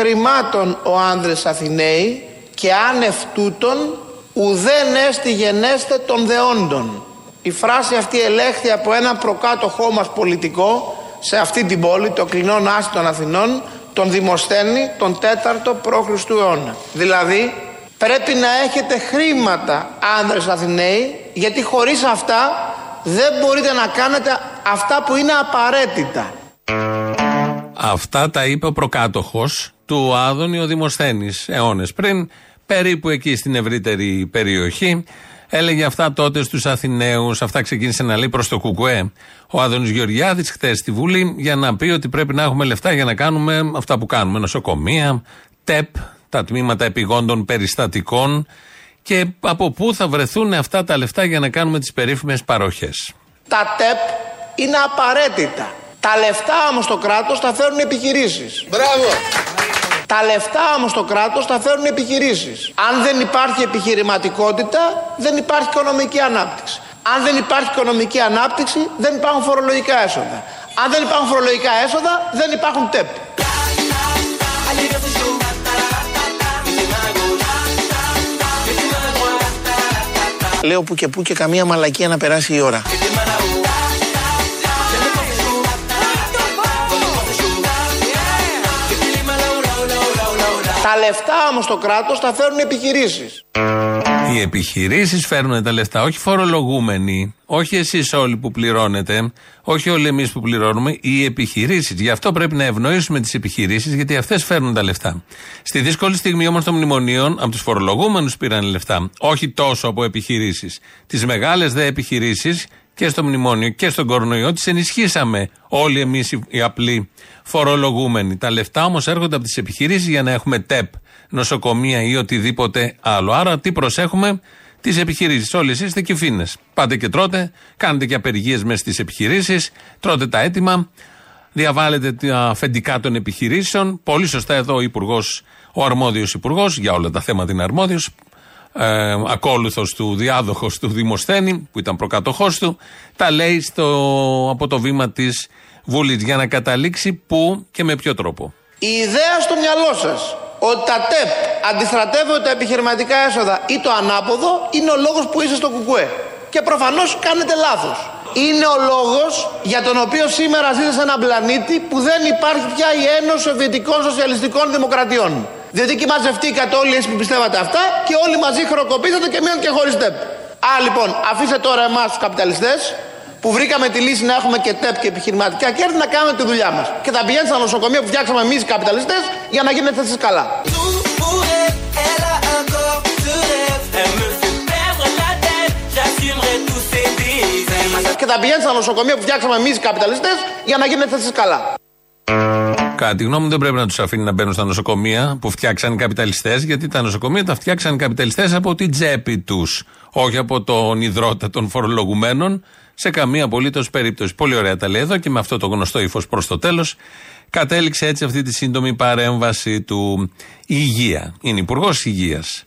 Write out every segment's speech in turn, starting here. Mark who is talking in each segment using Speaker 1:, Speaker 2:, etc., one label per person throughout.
Speaker 1: δίδει χρημάτων ο άνδρες Αθηναίοι και άνευ τούτων ουδέν έστι γενέστε των δεόντων. Η φράση αυτή ελέγχθη από έναν προκάτοχό μας πολιτικό σε αυτή την πόλη, το κλεινόν άστι των Αθηνών, τον Δημοσθένη, τον 4ο π.Χ. αιώνα. Δηλαδή, πρέπει να έχετε χρήματα άνδρες Αθηναίοι, γιατί χωρίς αυτά δεν μπορείτε να κάνετε αυτά που είναι απαραίτητα.
Speaker 2: Αυτά τα είπε ο προκάτοχος του Άδωνη ο Δημοσθένης αιώνες πριν, περίπου εκεί στην ευρύτερη περιοχή. Έλεγε αυτά τότε στους Αθηναίους, αυτά ξεκίνησε να λέει προς το Κουκουέ. Ο Άδωνης Γεωργιάδης χθες στη Βουλή για να πει ότι πρέπει να έχουμε λεφτά για να κάνουμε αυτά που κάνουμε. Νοσοκομεία, ΤΕΠ, τα τμήματα επιγόντων περιστατικών και από πού θα βρεθούν αυτά τα λεφτά για να κάνουμε τις περίφημες παροχές.
Speaker 1: Τα ΤΕΠ είναι απαραίτητα. Τα λεφτά όμως το κράτος τα φέρουν οι επιχειρήσεις.
Speaker 3: Μπράβο!
Speaker 1: Τα λεφτά όμως το κράτος τα φέρουν οι επιχειρήσεις. Αν δεν υπάρχει επιχειρηματικότητα, δεν υπάρχει οικονομική ανάπτυξη. Αν δεν υπάρχει οικονομική ανάπτυξη, δεν υπάρχουν φορολογικά έσοδα. Αν δεν υπάρχουν φορολογικά έσοδα, δεν υπάρχουν ΤΕΠ. Λέω που και που και καμία μαλακία να περάσει η ώρα. Τα λεφτά όμως το κράτος τα φέρουν οι επιχειρήσεις.
Speaker 2: Οι επιχειρήσεις φέρνουν τα λεφτά, όχι φορολογούμενοι, όχι εσείς όλοι που πληρώνετε, όχι όλοι εμείς που πληρώνουμε, οι επιχειρήσεις. Γι' αυτό πρέπει να ευνοήσουμε τις επιχειρήσεις, γιατί αυτές φέρνουν τα λεφτά. Στη δύσκολη στιγμή όμως των μνημονίων, από τους φορολογούμενους πήραν λεφτά, όχι τόσο από επιχειρήσεις. Τις μεγάλες δε επιχειρήσεις και στο μνημόνιο και στον κορονοϊό τις ενισχύσαμε όλοι εμείς οι απλοί φορολογούμενοι. Τα λεφτά όμως έρχονται από τις επιχειρήσεις για να έχουμε ΤΕΠ, νοσοκομεία ή οτιδήποτε άλλο. Άρα τι προσέχουμε, τις επιχειρήσεις. Όλοι εσείς είστε κυφίνες. Πάτε και τρώτε, κάνετε και απεργίες μέσα στις επιχειρήσεις, τρώτε τα έτοιμα, διαβάλλετε τα αφεντικά των επιχειρήσεων. Πολύ σωστά εδώ ο υπουργός, ο αρμόδιος υπουργός, για όλα τα θέματα είναι αρμόδιος, ε, ακόλουθος του διάδοχος του Δημοσθένη, που ήταν προκατοχός του, τα λέει στο, από το βήμα της Βουλής για να καταλήξει πού και με ποιο τρόπο.
Speaker 1: Η ιδέα στο μυαλό σας ότι τα ΤΕΠ αντιστρατεύονται τα επιχειρηματικά έσοδα ή το ανάποδο είναι ο λόγος που είστε στο Κουκουέ. Και προφανώς κάνετε λάθος. Είναι ο λόγος για τον οποίο σήμερα ζείτε σε έναν πλανήτη που δεν υπάρχει πια η Ένωση Σοβιετικών Σοσιαλιστικών Δημοκρατιών. Διότι εκεί μαζευτήκατε όλοι εσείς που πιστεύατε αυτά και όλοι μαζί χροκοπήσατε και μείνατε και χωρίς ΤΕΠ. Α, λοιπόν, αφήστε τώρα εμάς τους καπιταλιστές που βρήκαμε τη λύση να έχουμε και ΤΕΠ και επιχειρηματικά κέρδη να κάνουμε τη δουλειά μας. Και θα πηγαίνετε στα νοσοκομεία που φτιάξαμε εμείς οι καπιταλιστές για να γίνετε εσείς καλά. Και θα πηγαίνετε στα νοσοκομεία που φτιάξαμε εμείς οι καπιταλιστές για να γίνετε εσείς καλά.
Speaker 2: Κάτι γνώμη δεν πρέπει να τους αφήνει να μπαίνουν στα νοσοκομεία που φτιάξαν οι καπιταλιστές, γιατί τα νοσοκομεία τα φτιάξαν οι καπιταλιστές από την τσέπη τους. Όχι από τον υδρότα των φορολογουμένων, σε καμία απολύτως περίπτωση. Πολύ ωραία τα λέει εδώ και με αυτό το γνωστό ύφος προς το τέλος. Κατέληξε έτσι αυτή τη σύντομη παρέμβαση του. Η υγεία. Είναι υπουργός υγείας.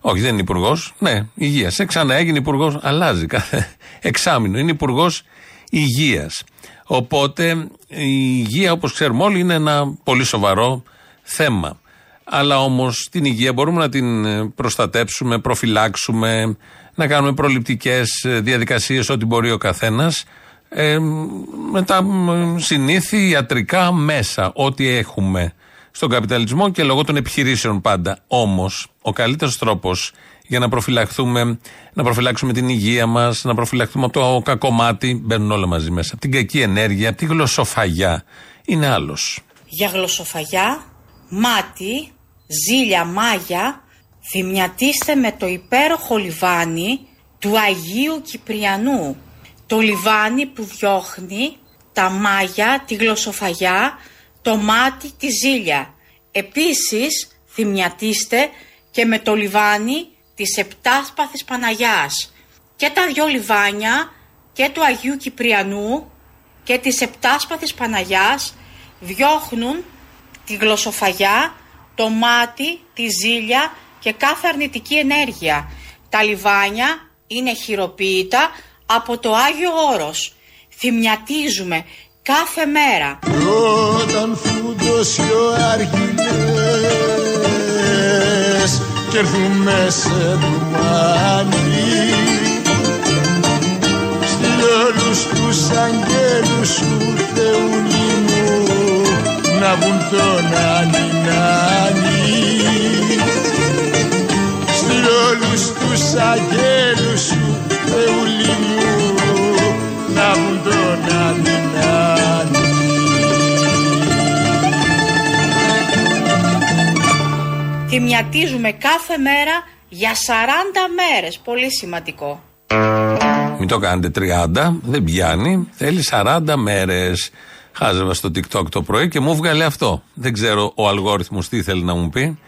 Speaker 2: Όχι, δεν είναι υπουργός. Ναι, υγείας. Σε ξανά έγινε υπουργός. Αλλάζει κάθε εξάμεινο. Είναι υπουργός υγείας. Οπότε η υγεία, όπως ξέρουμε όλοι, είναι ένα πολύ σοβαρό θέμα. Αλλά όμως την υγεία μπορούμε να την προστατέψουμε, προφυλάξουμε, να κάνουμε προληπτικές διαδικασίες ό,τι μπορεί ο καθένας. Ε, με τα συνήθη ιατρικά μέσα, ό,τι έχουμε στον καπιταλισμό και λόγω των επιχειρήσεων πάντα. Όμως, ο καλύτερος τρόπος για να προφυλαχθούμε, να προφυλάξουμε την υγεία μας, να προφυλαχθούμε από το κακομάτι, μπαίνουν όλα μαζί μέσα. Από την κακή ενέργεια, από τη γλωσσοφαγιά. Είναι άλλος.
Speaker 4: Για γλωσσοφαγιά, μάτι, ζήλια, μάγια, θυμιατίστε με το υπέροχο λιβάνι του Αγίου Κυπριανού. Το λιβάνι που διώχνει τα μάγια, τη γλωσσοφαγιά, το μάτι, τη ζήλια. Επίσης θυμιατίστε και με το λιβάνι της Επτάσπαθης Παναγιάς. Και τα δυο λιβάνια και του Αγίου Κυπριανού και της Επτάσπαθης Παναγιάς διώχνουν τη γλωσσοφαγιά, το μάτι, τη ζήλια και κάθε αρνητική ενέργεια. Τα λιβάνια είναι χειροποίητα από το Άγιο Όρος. Θυμιατίζουμε κάθε μέρα.
Speaker 3: Όταν φούντο αρχινές κι έρθουμε σε ντουμάνι Στείλ όλους τους αγγέλους σου Θεούλη μου να βγουν τον Ανινάνι. Στείλ όλους τους αγγέλους σου Θεούλη μου να βγουν τον Ανινάνι
Speaker 4: Θυμιατίζουμε κάθε μέρα για 40 μέρες. Πολύ σημαντικό.
Speaker 2: Μην το κάνετε 30, δεν πιάνει. Θέλει 40 μέρες. Χάζευα στο TikTok το πρωί και μου βγάλε αυτό. Δεν ξέρω ο αλγόριθμος τι θέλει να μου πει.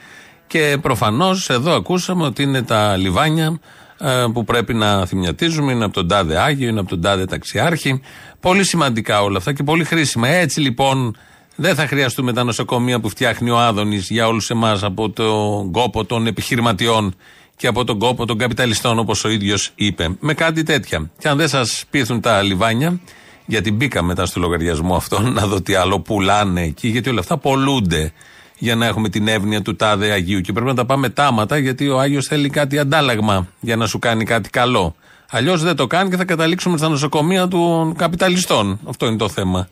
Speaker 2: Και προφανώς εδώ ακούσαμε ότι είναι τα λιβάνια ε, που πρέπει να θυμιατίζουμε. Είναι από τον τάδε Άγιο, είναι από τον τάδε Ταξιάρχη. Πολύ σημαντικά όλα αυτά και πολύ χρήσιμα. Έτσι λοιπόν δεν θα χρειαστούμε τα νοσοκομεία που φτιάχνει ο Άδωνης για όλους εμάς από τον κόπο των επιχειρηματιών και από τον κόπο των καπιταλιστών, όπως ο ίδιος είπε. Με κάτι τέτοια. Και αν δεν σας πείθουν τα λιβάνια, γιατί μπήκα μετά στο λογαριασμό αυτό να δω τι άλλο πουλάνε εκεί, γιατί όλα αυτά πολλούνται για να έχουμε την εύνοια του τάδε Αγίου. Και πρέπει να τα πάμε τάματα, γιατί ο Άγιος θέλει κάτι αντάλλαγμα για να σου κάνει κάτι καλό. Αλλιώς δεν το κάνει και θα καταλήξουμε στα νοσοκομεία των καπιταλιστών. Αυτό είναι το θέμα.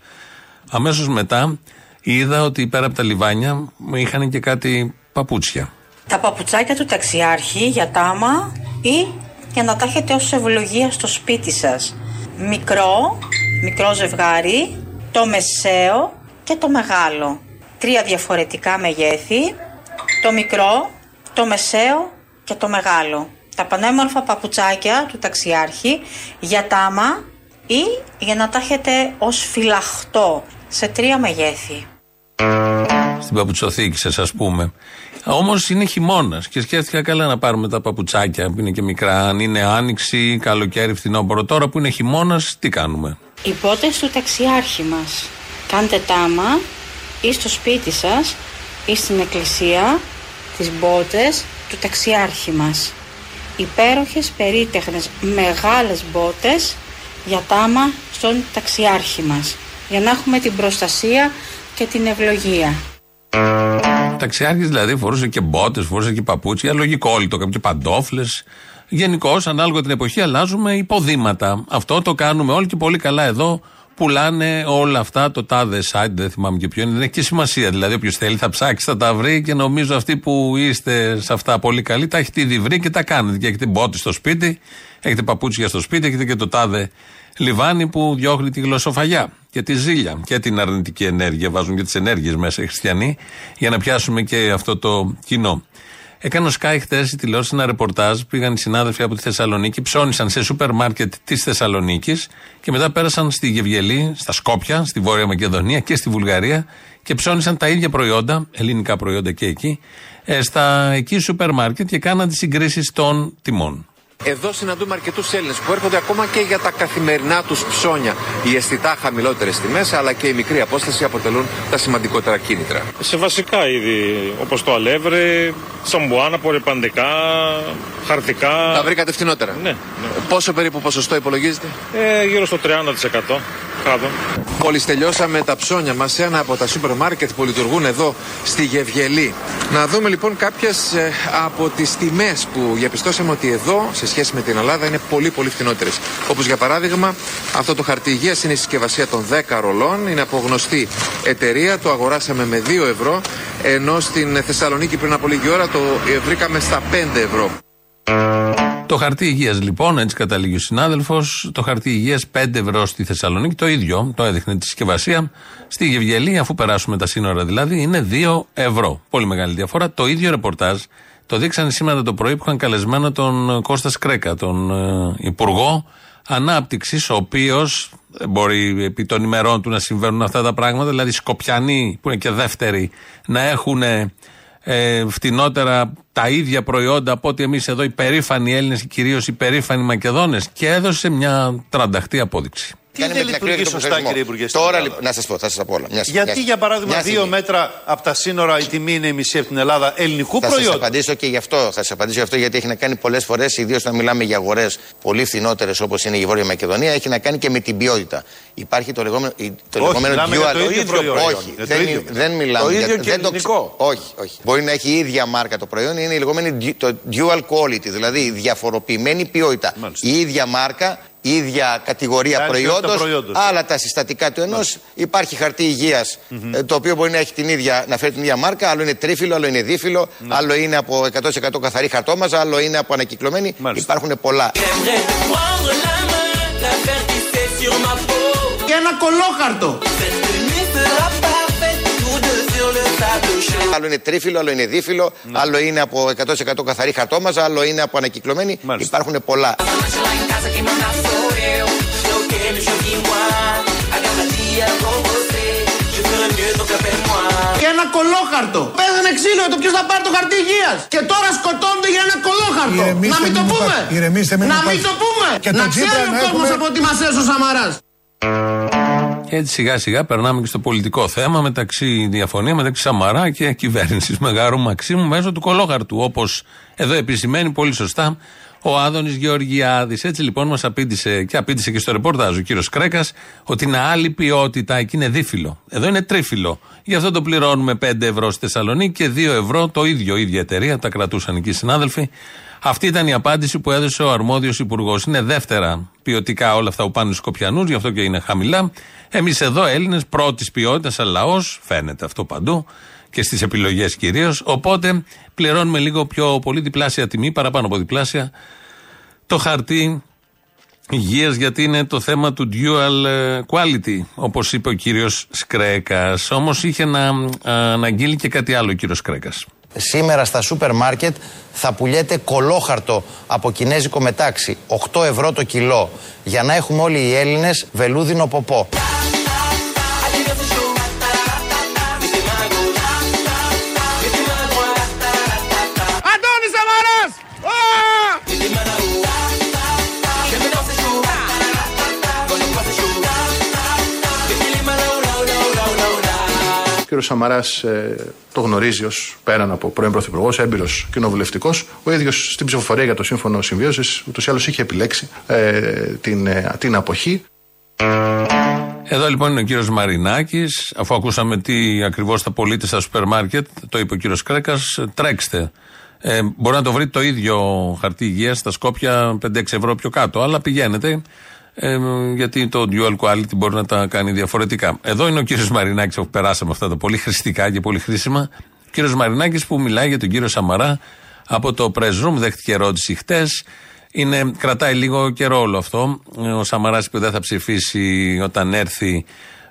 Speaker 2: Αμέσως μετά είδα ότι πέρα από τα λιβάνια είχαν και κάτι παπούτσια.
Speaker 4: Τα παπουτσάκια του ταξιάρχη για τάμα ή για να τα έχετε ως ευλογία στο σπίτι σας. Μικρό, μικρό ζευγάρι, το μεσαίο και το μεγάλο. Τρία διαφορετικά μεγέθη, το μικρό, το μεσαίο και το μεγάλο. Τα πανέμορφα παπουτσάκια του ταξιάρχη για τάμα ή για να τα έχετε ως φυλαχτό σε τρία μεγέθη.
Speaker 2: Στην παπουτσοθήκη σα, ας πούμε. Όμως είναι χειμώνας και σκέφτηκα καλά να πάρουμε τα παπουτσάκια που είναι και μικρά. Αν είναι άνοιξη, καλοκαίρι, φθινόπωρο. Τώρα που είναι χειμώνας, τι κάνουμε;
Speaker 4: Οι μπότες του ταξιάρχη μας. Κάντε τάμα ή στο σπίτι σας ή στην εκκλησία τις μπότες του ταξιάρχη μας. Υπέροχες, περίτεχνες, μεγάλες μπότες για τάμα στον ταξιάρχη μας. Για να έχουμε την προστασία και την ευλογία.
Speaker 2: Ταξιάρχης δηλαδή φορούσε και μπότες, φορούσε και παπούτσια. Λογικό όλοι το κάνουν και παντόφλες. Γενικώς, ανάλογα την εποχή, αλλάζουμε υποδήματα. Αυτό το κάνουμε όλοι και πολύ καλά εδώ. Πουλάνε όλα αυτά το τάδε site, δεν θυμάμαι και ποιο είναι, δεν έχει και σημασία. Δηλαδή, όποιος θέλει θα ψάξει, θα τα βρει και νομίζω αυτοί που είστε σε αυτά πολύ καλοί τα έχετε ήδη βρει και τα κάνετε. Και έχετε μπότε στο σπίτι, έχετε παπούτσια στο σπίτι, έχετε και το τάδε λιβάνι που διώχνει τη γλωσσοφαγιά και τη ζήλια και την αρνητική ενέργεια. Βάζουν και τις ενέργειες μέσα οι χριστιανοί για να πιάσουμε και αυτό το κοινό. Έκανε ο Sky χτε η τηλεόραση ένα ρεπορτάζ. Πήγαν οι συνάδελφοι από τη Θεσσαλονίκη, ψώνησαν σε σούπερ μάρκετ της Θεσσαλονίκης και μετά πέρασαν στη Γευγελή, στα Σκόπια, στη Βόρεια Μακεδονία και στη Βουλγαρία και ψώνησαν τα ίδια προϊόντα, ελληνικά προϊόντα και εκεί, ε, στα εκεί σούπερ μάρκετ και κάναν τις συγκρίσεις των τιμών.
Speaker 5: Εδώ συναντούμε αρκετούς Έλληνες που έρχονται ακόμα και για τα καθημερινά τους ψώνια. Οι αισθητά χαμηλότερες τιμές αλλά και η μικρή απόσταση αποτελούν τα σημαντικότερα κίνητρα.
Speaker 6: Σε βασικά είδη όπως το αλεύρι, σαμπουάνα, πορεπαντικά, χαρτικά.
Speaker 5: Τα βρήκατε φθηνότερα.
Speaker 6: Ναι, ναι.
Speaker 5: Πόσο περίπου ποσοστό υπολογίζετε,
Speaker 6: Ε, γύρω στο 30% κάτω.
Speaker 5: Μόλις τελειώσαμε τα ψώνια μας σε ένα από τα σούπερ μάρκετ που λειτουργούν εδώ στη Γευγελή. Να δούμε λοιπόν κάποιες από τις τιμές που διαπιστώσαμε ότι εδώ σε σχέση με την Ελλάδα είναι πολύ πολύ φθηνότερε. Όπως για παράδειγμα αυτό το χαρτί υγείας είναι η συσκευασία των 10 ρολών. Είναι από γνωστή εταιρεία. Το αγοράσαμε με 2 ευρώ. Ενώ στην Θεσσαλονίκη πριν από λίγη ώρα το βρήκαμε στα 5 ευρώ.
Speaker 2: Το χαρτί υγείας λοιπόν, έτσι καταλήγει ο συνάδελφος, το χαρτί υγείας 5 ευρώ στη Θεσσαλονίκη, το ίδιο, το έδειχνε τη συσκευασία. Στη Γευγελή, αφού περάσουμε τα σύνορα δηλαδή, είναι 2 ευρώ. Πολύ μεγάλη διαφορά. Το ίδιο ρεπορτάζ το δείξανε σήμερα το πρωί που είχαν καλεσμένο τον Κώστας Σκρέκα, τον ε, Υπουργό Ανάπτυξης, ο οποίος δεν μπορεί επί των ημερών του να συμβαίνουν αυτά τα πράγματα. Δηλαδή, Σκοπιανοί, που είναι και δεύτεροι, να έχουν ε, φτηνότερα τα ίδια προϊόντα από ότι εμείς εδώ οι περήφανοι Έλληνες και κυρίως οι περήφανοι Μακεδόνες. Και έδωσε μια τρανταχτή απόδειξη.
Speaker 7: Κάνει
Speaker 8: δεν
Speaker 7: με την
Speaker 8: λειτουργεί
Speaker 7: ακρίβεια και τον
Speaker 8: σωστά,
Speaker 7: πληθωρισμό.
Speaker 8: κύριε Υπουργέ, στην
Speaker 7: Τώρα
Speaker 8: Ελλάδα.
Speaker 7: λοιπόν, να σας πω, θα σας πω όλα. Μια,
Speaker 8: Γιατί,
Speaker 7: μια-
Speaker 8: για παράδειγμα,
Speaker 7: μια
Speaker 8: δύο
Speaker 7: στιγμή.
Speaker 8: μέτρα από τα σύνορα η τιμή είναι η μισή από την Ελλάδα ελληνικού
Speaker 7: Θα σας
Speaker 8: προϊόντος.
Speaker 7: απαντήσω και γι' αυτό. Θα σας απαντήσω γι' αυτό γιατί έχει να κάνει πολλές φορές, ιδίως όταν μιλάμε για αγορές πολύ φθηνότερες όπως είναι η Βόρεια Μακεδονία, έχει να κάνει και με την ποιότητα. Υπάρχει το λεγόμενο, η- το
Speaker 8: Όχι,
Speaker 7: λεγόμενο
Speaker 8: μιλάμε για το
Speaker 7: dual.
Speaker 8: ίδιο προϊόν.
Speaker 7: Όχι,
Speaker 8: Για το
Speaker 7: δεν,
Speaker 8: ίδιο.
Speaker 7: δεν μιλάμε
Speaker 9: Το
Speaker 7: για
Speaker 9: ίδιο και
Speaker 7: δεν το
Speaker 9: ελληνικό.
Speaker 7: ξε- Όχι, όχι. Μπορεί να έχει η ίδια μάρκα το προϊόν, είναι η λεγόμενη du- το dual quality, δηλαδή η διαφοροποιημένη ποιότητα.
Speaker 8: Μάλιστα.
Speaker 7: Η ίδια μάρκα, η ίδια κατηγορία
Speaker 8: Κάνει ποιότητα
Speaker 7: προϊόντος,
Speaker 8: προϊόντος.
Speaker 7: άλλα τα συστατικά του ενός. Υπάρχει χαρτί υγείας, ε, το οποίο μπορεί να έχει την ίδια, να φέρει την ίδια μάρκα, άλλο είναι τρίφυλλο, άλλο είναι δίφυλλο, άλλο είναι από 100% καθαρή χαρτόμαζα, άλλο είναι από ανακυκλωμένη.
Speaker 8: Μάλιστα.
Speaker 7: Υπάρχουν πολλά.
Speaker 10: J'aimerais te prendre la main, la faire glisser sur ma peau.
Speaker 1: Και ένα κολόχαρτο.
Speaker 7: Άλλο είναι τρίφυλλο, άλλο είναι δίφυλλο, άλλο είναι από 100% καθαρή χαρτόμαζα, άλλο είναι από ανακυκλωμένη.
Speaker 8: Μάλιστα.
Speaker 7: Υπάρχουν πολλά.
Speaker 10: Essa noite lá em casa quem manda sou eu. Choquei, me choquei moi. Agarradinha com você. Je ferais mieux donc appelle-moi.
Speaker 1: Και ένα κολόχαρτο. Πέθανε ξύλο το ποιος θα πάρει το χαρτί υγείας; Και τώρα σκοτώνονται για ένα κολόχαρτο.
Speaker 11: Ηρεμήστε,
Speaker 1: να μην το
Speaker 11: μην
Speaker 1: πούμε.
Speaker 11: υπά- ηρεμήστε, μην
Speaker 1: να μην
Speaker 11: υπάρξει.
Speaker 1: το πούμε.
Speaker 11: Και
Speaker 1: να
Speaker 11: τον Τσίπρα
Speaker 1: ξέρει ο
Speaker 11: να
Speaker 1: κόσμος
Speaker 11: έχουμε-
Speaker 1: από τι μας έσωσε ο Σαμαράς.
Speaker 2: Και έτσι σιγά σιγά περνάμε και στο πολιτικό θέμα μεταξύ διαφωνία μεταξύ Σαμαρά και κυβέρνησης Μεγάρου Μαξίμου μέσω του κολόχαρτου. Όπως εδώ επισημαίνει πολύ σωστά ο Άδωνης Γεωργιάδης. Έτσι λοιπόν μας απήντησε και απήντησε και στο ρεπορτάζ ο κύριος Κρέκας ότι είναι άλλη ποιότητα. Εκεί είναι δίφυλλο. Εδώ είναι τρίφυλλο. Γι' αυτό το πληρώνουμε 5 ευρώ στη Θεσσαλονίκη και 2 ευρώ το ίδιο, η ίδια εταιρεία. Τα κρατούσαν εκεί οι συνάδελφοι. Αυτή ήταν η απάντηση που έδωσε ο αρμόδιος υπουργός. Είναι δεύτερα ποιοτικά όλα αυτά που πάνε στους Σκοπιανούς, γι' αυτό και είναι χαμηλά. Εμείς εδώ Έλληνες πρώτης ποιότητας, σαν λαός, φαίνεται αυτό παντού και στις επιλογές κυρίως. Οπότε πληρώνουμε λίγο πιο πολύ διπλάσια τιμή, παραπάνω από διπλάσια, το χαρτί υγείας γιατί είναι το θέμα του dual ε, quality όπως είπε ο κύριος Σκρέκας. Όμως είχε να ε, αναγγείλει και κάτι άλλο ο κύριος Σκρέκας.
Speaker 7: Σήμερα στα σούπερ μάρκετ θα πουλιέται κολόχαρτο από κινέζικο μετάξι, 8 ευρώ το κιλό, για να έχουμε όλοι οι Έλληνες βελούδινο ποπό.
Speaker 12: Κ. Σαμαράς το γνωρίζει ως πέραν από πρώην Πρωθυπουργός, έμπειρος κοινοβουλευτικός. Ο ίδιος στην ψηφοφορία για το σύμφωνο συμβίωσης ούτως ή άλλως είχε επιλέξει ε, την, ε, την αποχή.
Speaker 2: Εδώ λοιπόν είναι ο κύριος Μαρινάκης. Αφού ακούσαμε τι ακριβώς θα πωλείτε στα σούπερ μάρκετ, το είπε ο κύριος Κρέκας, τρέξτε. Ε, μπορεί να το βρείτε το ίδιο χαρτί υγείας στα Σκόπια 5-6 ευρώ πιο κάτω, αλλά πηγαίνετε. Ε, γιατί το dual quality μπορεί να τα κάνει διαφορετικά. Εδώ είναι ο κύριος Μαρινάκης, αφού περάσαμε αυτά τα πολύ χρηστικά και πολύ χρήσιμα. Ο κύριος Μαρινάκης που μιλάει για τον κύριο Σαμαρά από το press room, δέχτηκε ερώτηση χτες. Είναι, κρατάει λίγο καιρό όλο αυτό. Ο Σαμαράς είπε δεν θα ψηφίσει όταν έρθει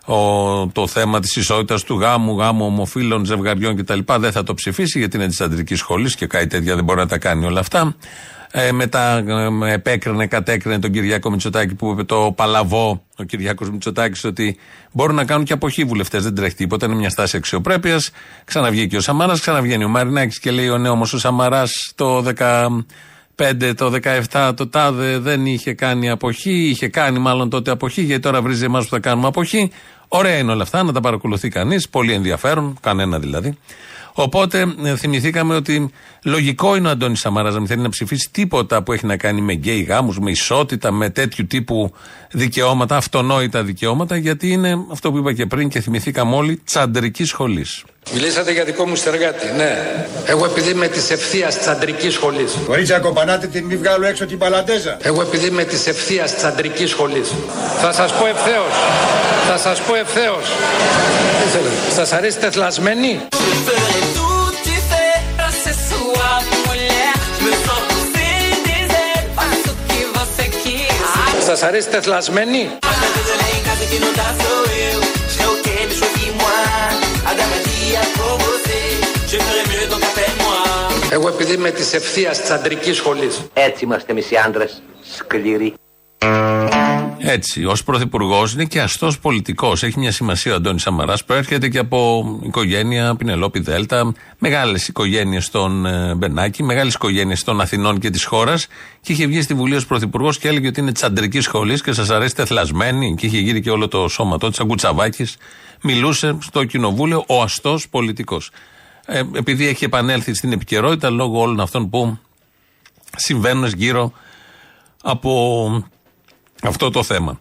Speaker 2: ο, το θέμα της ισότητας του γάμου, γάμου ομοφύλων, ζευγαριών κτλ. Δεν θα το ψηφίσει γιατί είναι της αντρικής σχολής και κάτι τέτοια δεν μπορεί να τα κάνει όλα αυτά. Ε, μετά ε, επέκρινε, κατέκρινε τον Κυριάκο Μητσοτάκη που είπε το παλαβό ο Κυριάκος Μητσοτάκης ότι μπορούν να κάνουν και αποχή βουλευτές. Δεν τρέχει τίποτα, είναι μια στάση αξιοπρέπειας. Ξαναβγήκε ο Σαμάρα, ξαναβγαίνει ο Μαρινάκης και λέει: Ο νέο όμω ο Σαμαράς το 15, το 17, το τάδε δεν είχε κάνει αποχή. Είχε κάνει μάλλον τότε αποχή, γιατί τώρα βρίζει εμάς που θα κάνουμε αποχή. Ωραία είναι όλα αυτά, να τα παρακολουθεί κανείς. Πολύ ενδιαφέρον, κανένα δηλαδή. Οπότε ε, θυμηθήκαμε ότι λογικό είναι ο Αντώνης Σαμαρά να μην θέλει να ψηφίσει τίποτα που έχει να κάνει με γκέι γάμους, με ισότητα, με τέτοιου τύπου δικαιώματα, αυτονόητα δικαιώματα, γιατί είναι αυτό που είπα και πριν και θυμηθήκαμε όλοι, τσαντρική σχολής.
Speaker 13: Μιλήσατε για δικό μου στεργάτη, ναι. Εγώ επειδή είμαι της ευθείας τσαντρική σχολής.
Speaker 11: Κορίτσια, κοπανάτε την μη βγάλω έξω την παλαντέζα.
Speaker 13: Εγώ επειδή είμαι της ευθείας τσαντρική σχολής. Θα σας πω ευθέως. Θα σας πω ευθέως. Σας αρέσει τεθλασμένη;
Speaker 10: Je ferai tout, Agarradinha com você. Je ferai mieux donc appelle-moi.
Speaker 13: Εγώ επειδή είμαι της ευθείας τσαντρική σχολής.
Speaker 14: Έτσι είμαστε εμείς οι άντρες, σκληροί.
Speaker 2: Έτσι, ως πρωθυπουργός είναι και αστός πολιτικός. Έχει μια σημασία ο Αντώνης Σαμαράς. Προέρχεται και από οικογένεια Πινελόπη Δέλτα, μεγάλες οικογένειες των ε, Μπενάκη, μεγάλες οικογένειες των Αθηνών και της χώρας. Και είχε βγει στη Βουλή ως πρωθυπουργός και έλεγε ότι είναι τη αντρική σχολής και σας αρέσει τεθλασμένη. Και είχε γύρει και όλο το σώμα του, σαν κουτσαβάκι. Μιλούσε στο κοινοβούλιο ο αστός πολιτικός. Ε, επειδή έχει επανέλθει στην επικαιρότητα λόγω όλων αυτών που συμβαίνουν γύρω από αυτό το θέμα.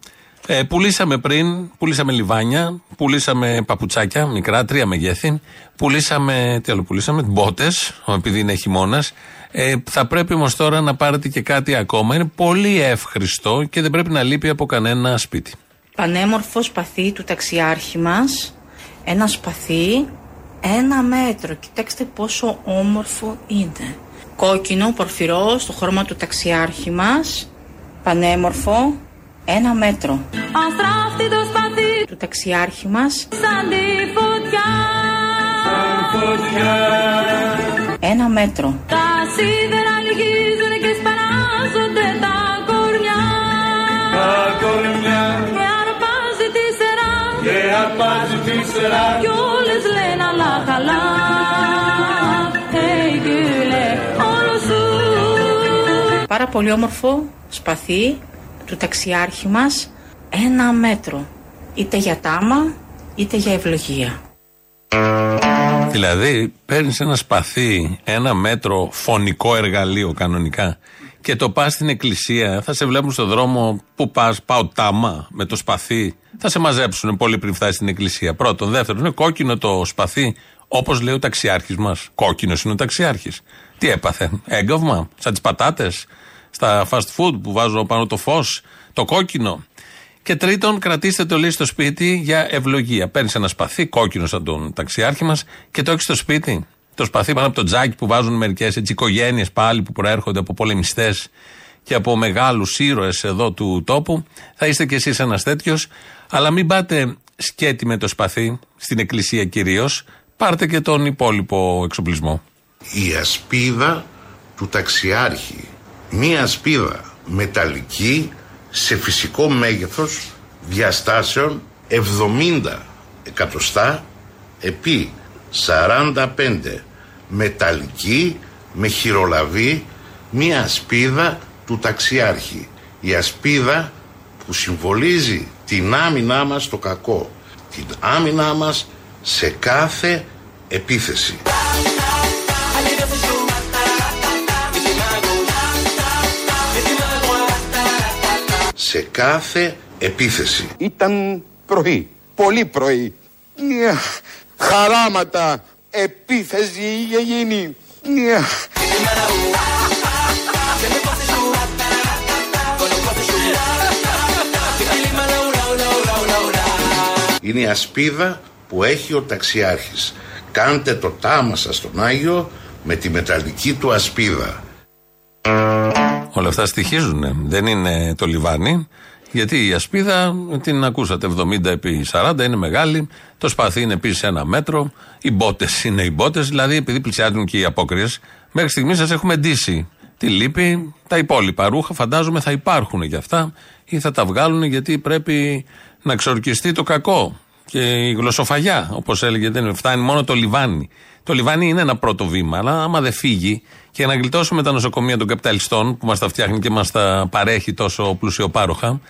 Speaker 2: Ε, πουλήσαμε πριν, πουλήσαμε λιβάνια, πουλήσαμε παπουτσάκια, μικρά, τρία μεγέθη. Πουλήσαμε, τι άλλο πουλήσαμε, μπότες, επειδή είναι χειμώνας. Ε, θα πρέπει όμως τώρα να πάρετε και κάτι ακόμα. Είναι πολύ εύχριστο και δεν πρέπει να λείπει από κανένα σπίτι.
Speaker 4: Πανέμορφος σπαθί του ταξιάρχη μας, ένα σπαθί, ένα μέτρο. Κοιτάξτε πόσο όμορφο είναι. Κόκκινο, πορφυρό, στο χρώμα του ταξιάρχη μας, πανέμορφο, ένα μέτρο. Αστράφτητο σπαθί του ταξιάρχη μας, σαν τη φωτιά. Ένα μέτρο. Τα σίδερα λυγίζουν και σπαράζονται τα κορμιά.
Speaker 3: Τα κορμιά
Speaker 4: Και αρπάζει τη σειρά.
Speaker 3: και αρπάζει τη σειρά
Speaker 4: Κι όλες λένε αλλά καλά. Hey, κυλέ, όλο σου. Πάρα πολύ όμορφο σπαθί του ταξιάρχη μας. Ένα μέτρο. Είτε για τάμα, είτε για ευλογία.
Speaker 2: Δηλαδή, παίρνεις ένα σπαθί, ένα μέτρο φωνικό εργαλείο κανονικά και το πας στην εκκλησία, θα σε βλέπουν στον δρόμο που πας, πάω τάμα με το σπαθί, θα σε μαζέψουν πολύ πριν φτάσεις στην εκκλησία. Πρώτον. Δεύτερον, είναι κόκκινο το σπαθί, όπως λέει ο ταξιάρχης μας. Κόκκινος είναι ο ταξιάρχης. Τι έπαθε, έγκαυμα, σαν τις πατάτες, στα fast food που βάζω πάνω το φως, το κόκκινο. Και τρίτον, κρατήστε το λέει στο σπίτι για ευλογία. Παίρνεις ένα σπαθί, κόκκινο σαν τον ταξιάρχη μας, και το έχεις στο σπίτι. Το σπαθί πάνω από το τζάκι που βάζουν μερικές έτσι οικογένειες πάλι που προέρχονται από πολεμιστές και από μεγάλους ήρωες εδώ του τόπου. Θα είστε κι εσείς ένας τέτοιος. Αλλά μην πάτε σκέτη με το σπαθί, στην εκκλησία κυρίως. Πάρτε και τον υπόλοιπο εξοπλισμό.
Speaker 9: η ασπίδα του ταξιάρχη. Μίας ασπίδα μεταλλική σε φυσικό μέγεθος διαστάσεων 70 εκατοστά επί 45 μεταλλική με χειρολαβή μίας ασπίδα του ταξιάρχη. Η ασπίδα που συμβολίζει την άμυνά μας στο κακό. Την άμυνά μας σε κάθε επίθεση. Σε κάθε επίθεση.
Speaker 11: Ήταν πρωί, πολύ πρωί. Μια χαράματα επίθεση είχε γίνει. Μια
Speaker 9: Είναι η ασπίδα που έχει ο ταξιάρχης. Κάντε το τάμα σας στον Άγιο με τη μεταλλική του ασπίδα.
Speaker 2: Όλα αυτά στοιχίζουν. Δεν είναι το λιβάνι. Γιατί η ασπίδα την ακούσατε 70 επί 40 είναι μεγάλη. Το σπαθί είναι επίσης ένα μέτρο. Οι μπότες είναι οι μπότες. Δηλαδή επειδή πλησιάζουν και οι απόκριες, μέχρι στιγμής σας έχουμε ντύσει. Τι λείπει, τα υπόλοιπα ρούχα φαντάζομαι θα υπάρχουν για αυτά ή θα τα βγάλουν γιατί πρέπει να ξορκιστεί το κακό. Και η γλωσσοφαγιά, όπως έλεγε, δεν φτάνει μόνο το λιβάνι. Το λιβάνι είναι ένα πρώτο βήμα, αλλά άμα δεν φύγει και να γλιτώσουμε τα νοσοκομεία των καπιταλιστών που μας τα φτιάχνει και μας τα παρέχει τόσο πλουσιοπάροχα,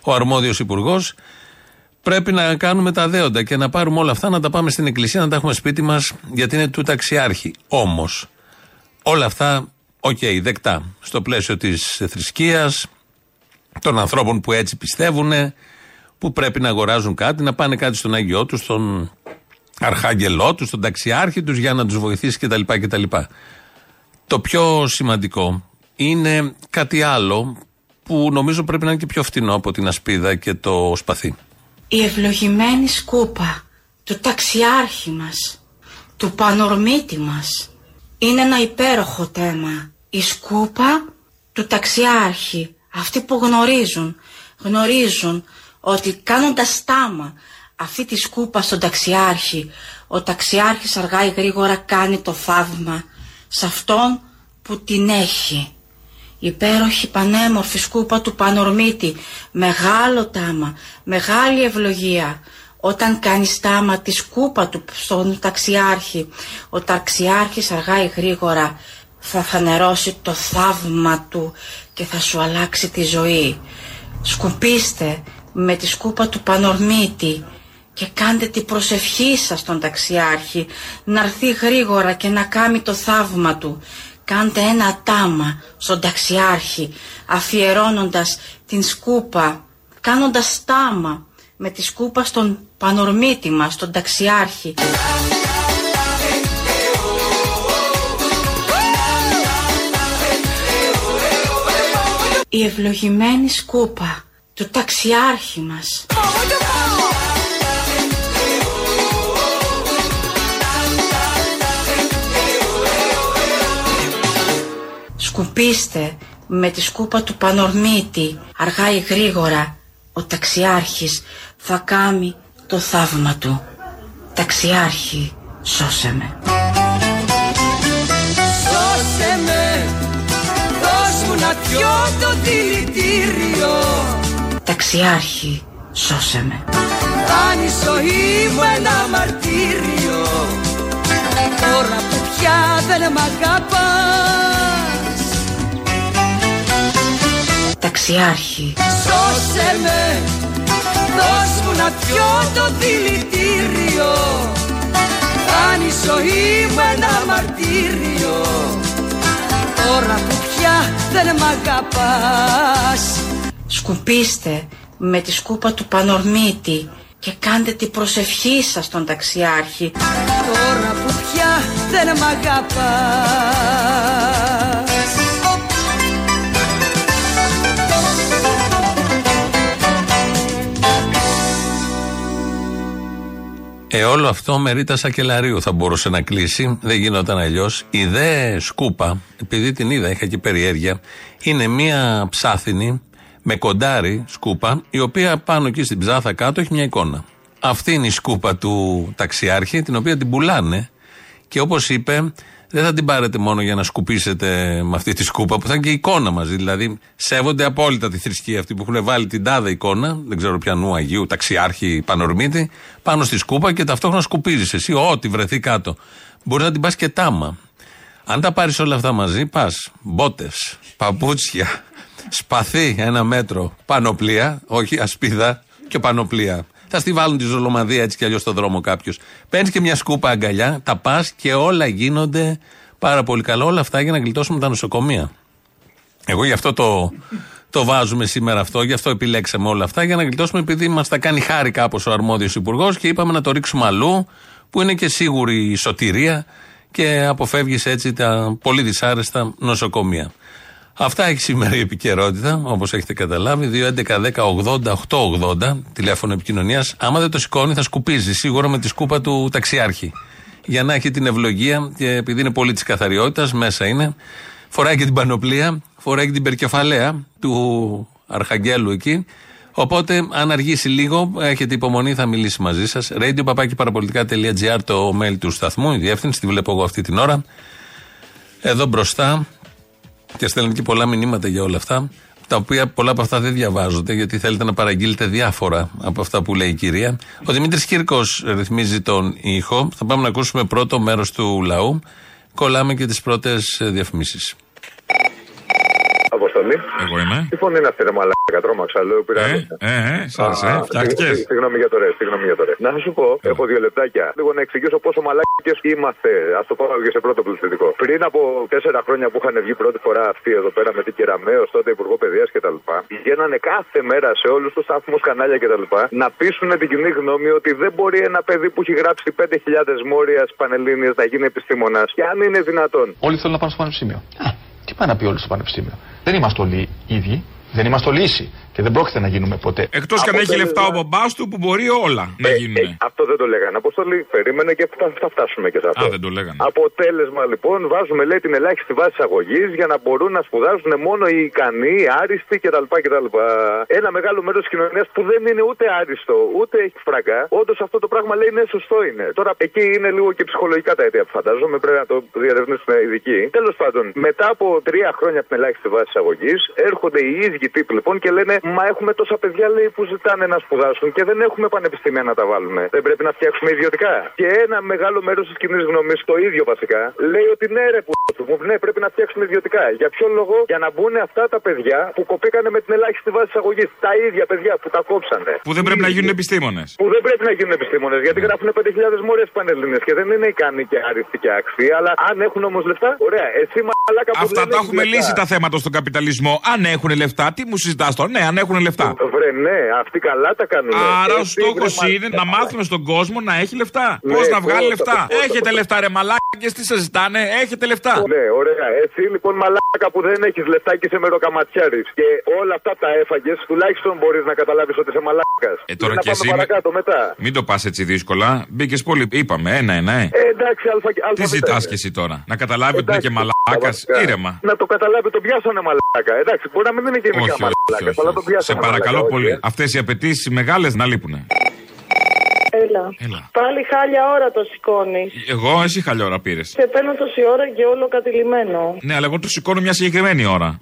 Speaker 2: ο αρμόδιος υπουργός, πρέπει να κάνουμε τα δέοντα και να πάρουμε όλα αυτά να τα πάμε στην εκκλησία, να τα έχουμε σπίτι μας, γιατί είναι του ταξιάρχη. Όμως, όλα αυτά, οκ, δεκτά. Στο πλαίσιο της θρησκείας, των ανθρώπων που έτσι πιστεύουν, που πρέπει να αγοράζουν κάτι, να πάνε κάτι στον Άγιό τους, στον αρχάγγελό τους, στον ταξιάρχη τους για να τους βοηθήσει κτλ. κτλ. Το πιο σημαντικό είναι κάτι άλλο που νομίζω πρέπει να είναι και πιο φτηνό από την ασπίδα και το σπαθί.
Speaker 4: Η ευλογημένη σκούπα του ταξιάρχη μας, του πανορμίτη μας, είναι ένα υπέροχο θέμα. Η σκούπα του ταξιάρχη, αυτοί που γνωρίζουν, γνωρίζουν ότι κάνοντας τάμα αυτή τη σκούπα στον ταξιάρχη, ο ταξιάρχης αργά ή γρήγορα κάνει το θαύμα σε αυτόν που την έχει. υπέροχη πανέμορφη σκούπα του Πανορμίτη, μεγάλο τάμα, μεγάλη ευλογία. Όταν κάνεις τάμα τη σκούπα του στον ταξιάρχη, ο ταξιάρχης αργά ή γρήγορα θα φανερώσει το θαύμα του και θα σου αλλάξει τη ζωή. Σκουπίστε με τη σκούπα του Πανορμίτη και κάντε την προσευχή σας στον ταξιάρχη να έρθει γρήγορα και να κάνει το θαύμα του. Κάντε ένα τάμα στον ταξιάρχη αφιερώνοντας την σκούπα, κάνοντας τάμα με τη σκούπα στον Πανορμίτη μας, στον ταξιάρχη. Η ευλογημένη σκούπα του ταξιάρχη μας. Σκουπίστε με τη σκούπα του Πανορμίτη, αργά ή γρήγορα, ο ταξιάρχης θα κάνει το θαύμα του. Ταξιάρχη, σώσε με.
Speaker 10: Σώσε με, δώσ' μου να πιω το δηλητήριο
Speaker 4: Ταξιάρχη, σώσε με.
Speaker 10: Κάνει η ζωή μου ένα μαρτύριο Τώρα που πια δεν μ' αγαπάς
Speaker 4: Ταξιάρχη,
Speaker 10: Σώσε με, δώσ' μου να πιω το δηλητήριο. Κάνει η ζωή μου ένα μαρτύριο. Τώρα που πια δεν μ' αγαπάς.
Speaker 4: Σκουπίστε με τη σκούπα του Πανορμίτη και κάντε την προσευχή σας στον ταξιάρχη.
Speaker 10: Τώρα που πια δεν μ' αγαπάς
Speaker 2: Ε, όλο αυτό με Ρίτα Σακελαρίου θα μπορούσε να κλείσει. Δεν γινόταν αλλιώς. Η δε σκούπα, επειδή την είδα, είχα και περιέργεια, είναι μία ψάθινη με κοντάρι σκούπα, η οποία πάνω εκεί στην ψάθα κάτω έχει μια εικόνα. Αυτή είναι η σκούπα του ταξιάρχη, την οποία την πουλάνε και όπως είπε, δεν θα την πάρετε μόνο για να σκουπίσετε με αυτή τη σκούπα, που θα είναι και εικόνα μαζί. Δηλαδή, σέβονται απόλυτα τη θρησκεία αυτή που έχουν βάλει την τάδε εικόνα, δεν ξέρω ποιανού Αγίου, ταξιάρχη, πανορμίτη, πάνω στη σκούπα και ταυτόχρονα σκουπίζεις εσύ, ό,τι βρεθεί κάτω. Μπορεί να την πας και τάμα. Αν τα πάρεις όλα αυτά μαζί, πας μπότες, παπούτσια, σπαθί ένα μέτρο, πανοπλία, όχι ασπίδα και πανοπλία. Θα στη βάλουν τη ζολομαδία έτσι κι αλλιώς στον δρόμο κάποιος. Παίρνεις και μια σκούπα αγκαλιά, τα πας και όλα γίνονται πάρα πολύ καλά. Όλα αυτά για να γλιτώσουμε τα νοσοκομεία. Εγώ γι' αυτό το, το βάζουμε σήμερα αυτό, γι' αυτό επιλέξαμε όλα αυτά, για να γλιτώσουμε επειδή μας τα κάνει χάρη κάπως ο αρμόδιος υπουργός και είπαμε να το ρίξουμε αλλού, που είναι και σίγουρη η σωτηρία και αποφεύγεις έτσι τα πολύ δυσάρεστα νοσοκομεία. Αυτά έχει σήμερα η επικαιρότητα, όπως έχετε καταλάβει. 2.11.10.80.880 τηλέφωνο επικοινωνίας. Άμα δεν το σηκώνει, θα σκουπίζει σίγουρα με τη σκούπα του ταξιάρχη. Για να έχει την ευλογία, και επειδή είναι πολύ της καθαριότητας, μέσα είναι. Φοράει και την πανοπλία, φοράει και την περκεφαλαία του Αρχαγγέλου εκεί. Οπότε, αν αργήσει λίγο, έχετε υπομονή, θα μιλήσει μαζί σας. Radio papaki το mail του σταθμού, η διεύθυνση, τη βλέπω εγώ αυτή την ώρα. Εδώ μπροστά, και στέλνουν και πολλά μηνύματα για όλα αυτά, τα οποία πολλά από αυτά δεν διαβάζονται, γιατί θέλετε να παραγγείλετε διάφορα από αυτά που λέει η κυρία. Ο Δημήτρης Κύρκος ρυθμίζει τον ήχο. Θα πάμε να ακούσουμε πρώτο μέρος του λαού. Κολλάμε και τις πρώτες διαφημίσεις.
Speaker 14: Αποστολή.
Speaker 15: Εγώ είμαι.
Speaker 14: Τι φωνή είναι αυτή, ρε Μαλάκα, τρόμαξα, λέω, πήρα.
Speaker 15: Ε, ε, ε, σας, ε, φτιάχτηκες.
Speaker 14: Συγγνώμη για το ρε, συγγνώμη για το ρε. Να σου πω, έχω δύο λεπτάκια. Λίγο να εξηγήσω πόσο μαλάκες είμαστε. Α το πάω και σε πρώτο πληθυντικό. Πριν από τέσσερα χρόνια που είχαν βγει πρώτη φορά αυτοί εδώ πέρα με την Κεραμαίο, τότε Υπουργό Παιδείας κτλ. Πηγαίνανε κάθε μέρα σε όλους τους σταθμούς, κανάλια κτλ. Να πείσουν την κοινή γνώμη ότι δεν μπορεί ένα παιδί που έχει γράψει 5.000 μόριας πανελλήνιες να γίνει επιστήμονας. Και αν είναι δυνατόν.
Speaker 16: Όλοι θέλουν να πάνε στο πανεπιστήμιο. Α, τι πάει να πει όλοι στο πανεπιστήμιο; Δεν είμαστε όλοι ίδιοι.
Speaker 12: Δεν είμαστε λύση και δεν πρόκειται να γίνουμε ποτέ.
Speaker 15: Εκτός και αν έχει λεφτά ο μπαμπάς του που μπορεί όλα να
Speaker 14: Ε,
Speaker 15: γίνουν.
Speaker 14: ε, αυτό δεν το λέγανε. Αποστολή, περίμενε και θα, θα φτάσουμε και σε αυτό.
Speaker 15: Α, δεν το λέγανε.
Speaker 14: Αποτέλεσμα λοιπόν, βάζουμε λέει την ελάχιστη βάση αγωγή για να μπορούν να σπουδάζουν μόνο οι ικανοί, οι άριστοι κτλ. κτλ. Ένα μεγάλο μέρος της κοινωνίας που δεν είναι ούτε άριστο, ούτε έχει φραγκά. Όντως αυτό το πράγμα λέει ναι, σωστό είναι. Τώρα εκεί είναι λίγο και ψυχολογικά τα αίτια που φαντάζομαι, πρέπει να το διερευνήσουμε ειδικοί. Τέλος πάντων, μετά από τρία χρόνια από την ελάχιστη βάση αγωγή, έρχονται οι ίδιοι τύποι λοιπόν και λένε Μα έχουμε τόσα παιδιά λέει, που ζητάνε να σπουδάσουν και δεν έχουμε πανεπιστήμια να τα βάλουμε. Δεν πρέπει να φτιάξουμε ιδιωτικά. Και ένα μεγάλο μέρος της κοινής γνώμη, το ίδιο βασικά, λέει ότι ναι, ρε που μου, ναι, πρέπει να φτιάξουμε ιδιωτικά. Για ποιο λόγο, για να μπουν αυτά τα παιδιά που κοπήκανε με την ελάχιστη βάση αγωγή. Τα ίδια παιδιά που τα κόψανε.
Speaker 15: Που δεν πρέπει να γίνουν επιστήμονες.
Speaker 14: Που δεν πρέπει να γίνουν επιστήμονες, γιατί γράφουν 5.000 μόρε πανελληνίε και δεν είναι ικανοί και άριστοι και άξιοι. Αλλά αν έχουν όμως λεφτά, ωραία. Εσύ μαλάκα που
Speaker 15: Αυτά
Speaker 14: δεν
Speaker 15: τα
Speaker 14: έχεις
Speaker 15: έχουμε
Speaker 14: λεφτά.
Speaker 15: λύσει τα θέματα στον καπιταλισμό. Αν έχουν λεφτά, τι μου συζητάς τώρα; Ναι, αν έχουν λεφτά.
Speaker 14: Βρε, ναι, αυτοί καλά τα κάνουν.
Speaker 15: Άρα ο
Speaker 14: Εσύ,
Speaker 15: στόχος
Speaker 14: βρε,
Speaker 15: είναι να μάθουμε στον κόσμο να έχει λεφτά.
Speaker 14: Ναι,
Speaker 15: Πώς να βγάλει
Speaker 14: πώς,
Speaker 15: λεφτά.
Speaker 14: πώς,
Speaker 15: Έχετε
Speaker 14: πώς.
Speaker 15: λεφτά, ρε μαλάκες, τι σας ζητάνε. Έχετε λεφτά.
Speaker 14: Ναι, ωραία. Εσύ λοιπόν μαλάκα που δεν έχεις λεφτά και είσαι μεροκαματιάρη και όλα αυτά τα έφαγες, τουλάχιστον μπορείς να καταλάβεις ότι είσαι μαλάκας.
Speaker 15: Ε, τώρα
Speaker 14: να
Speaker 15: κι
Speaker 14: πάμε
Speaker 15: εσύ με-
Speaker 14: παρακάτω μετά.
Speaker 15: Μην το πας έτσι δύσκολα. Μπήκες πολύ. Είπαμε, ένα-ένα, ε.
Speaker 14: Ε, εντάξει, αλφα, αλφα
Speaker 15: Τι ζητάς κι εσύ τώρα. Να καταλάβει ότι είναι και μαλάκας. Ήρεμα.
Speaker 14: Να το καταλάβει, τον πιάσανε μαλάκα. Εντάξει, μπορεί να μην είναι και
Speaker 15: Όχι,
Speaker 14: γενικά
Speaker 15: όχι,
Speaker 14: μαλάκας,
Speaker 15: όχι,
Speaker 14: αλλά
Speaker 15: όχι.
Speaker 14: Τον πιάσανε.
Speaker 15: Σε παρακαλώ
Speaker 14: μαλάκα,
Speaker 15: πολύ.
Speaker 14: όχι, ε.
Speaker 15: Αυτές οι απαιτήσεις μεγάλες να λείπουν.
Speaker 16: Έλα. Πάλι χάλια ώρα το σηκώνεις.
Speaker 15: Εγώ, εσύ χαλιά ώρα πήρες.
Speaker 16: Σε παίρνω τόση ώρα και όλο κατηλημένο.
Speaker 15: Ναι, αλλά εγώ το σηκώνω μια συγκεκριμένη ώρα.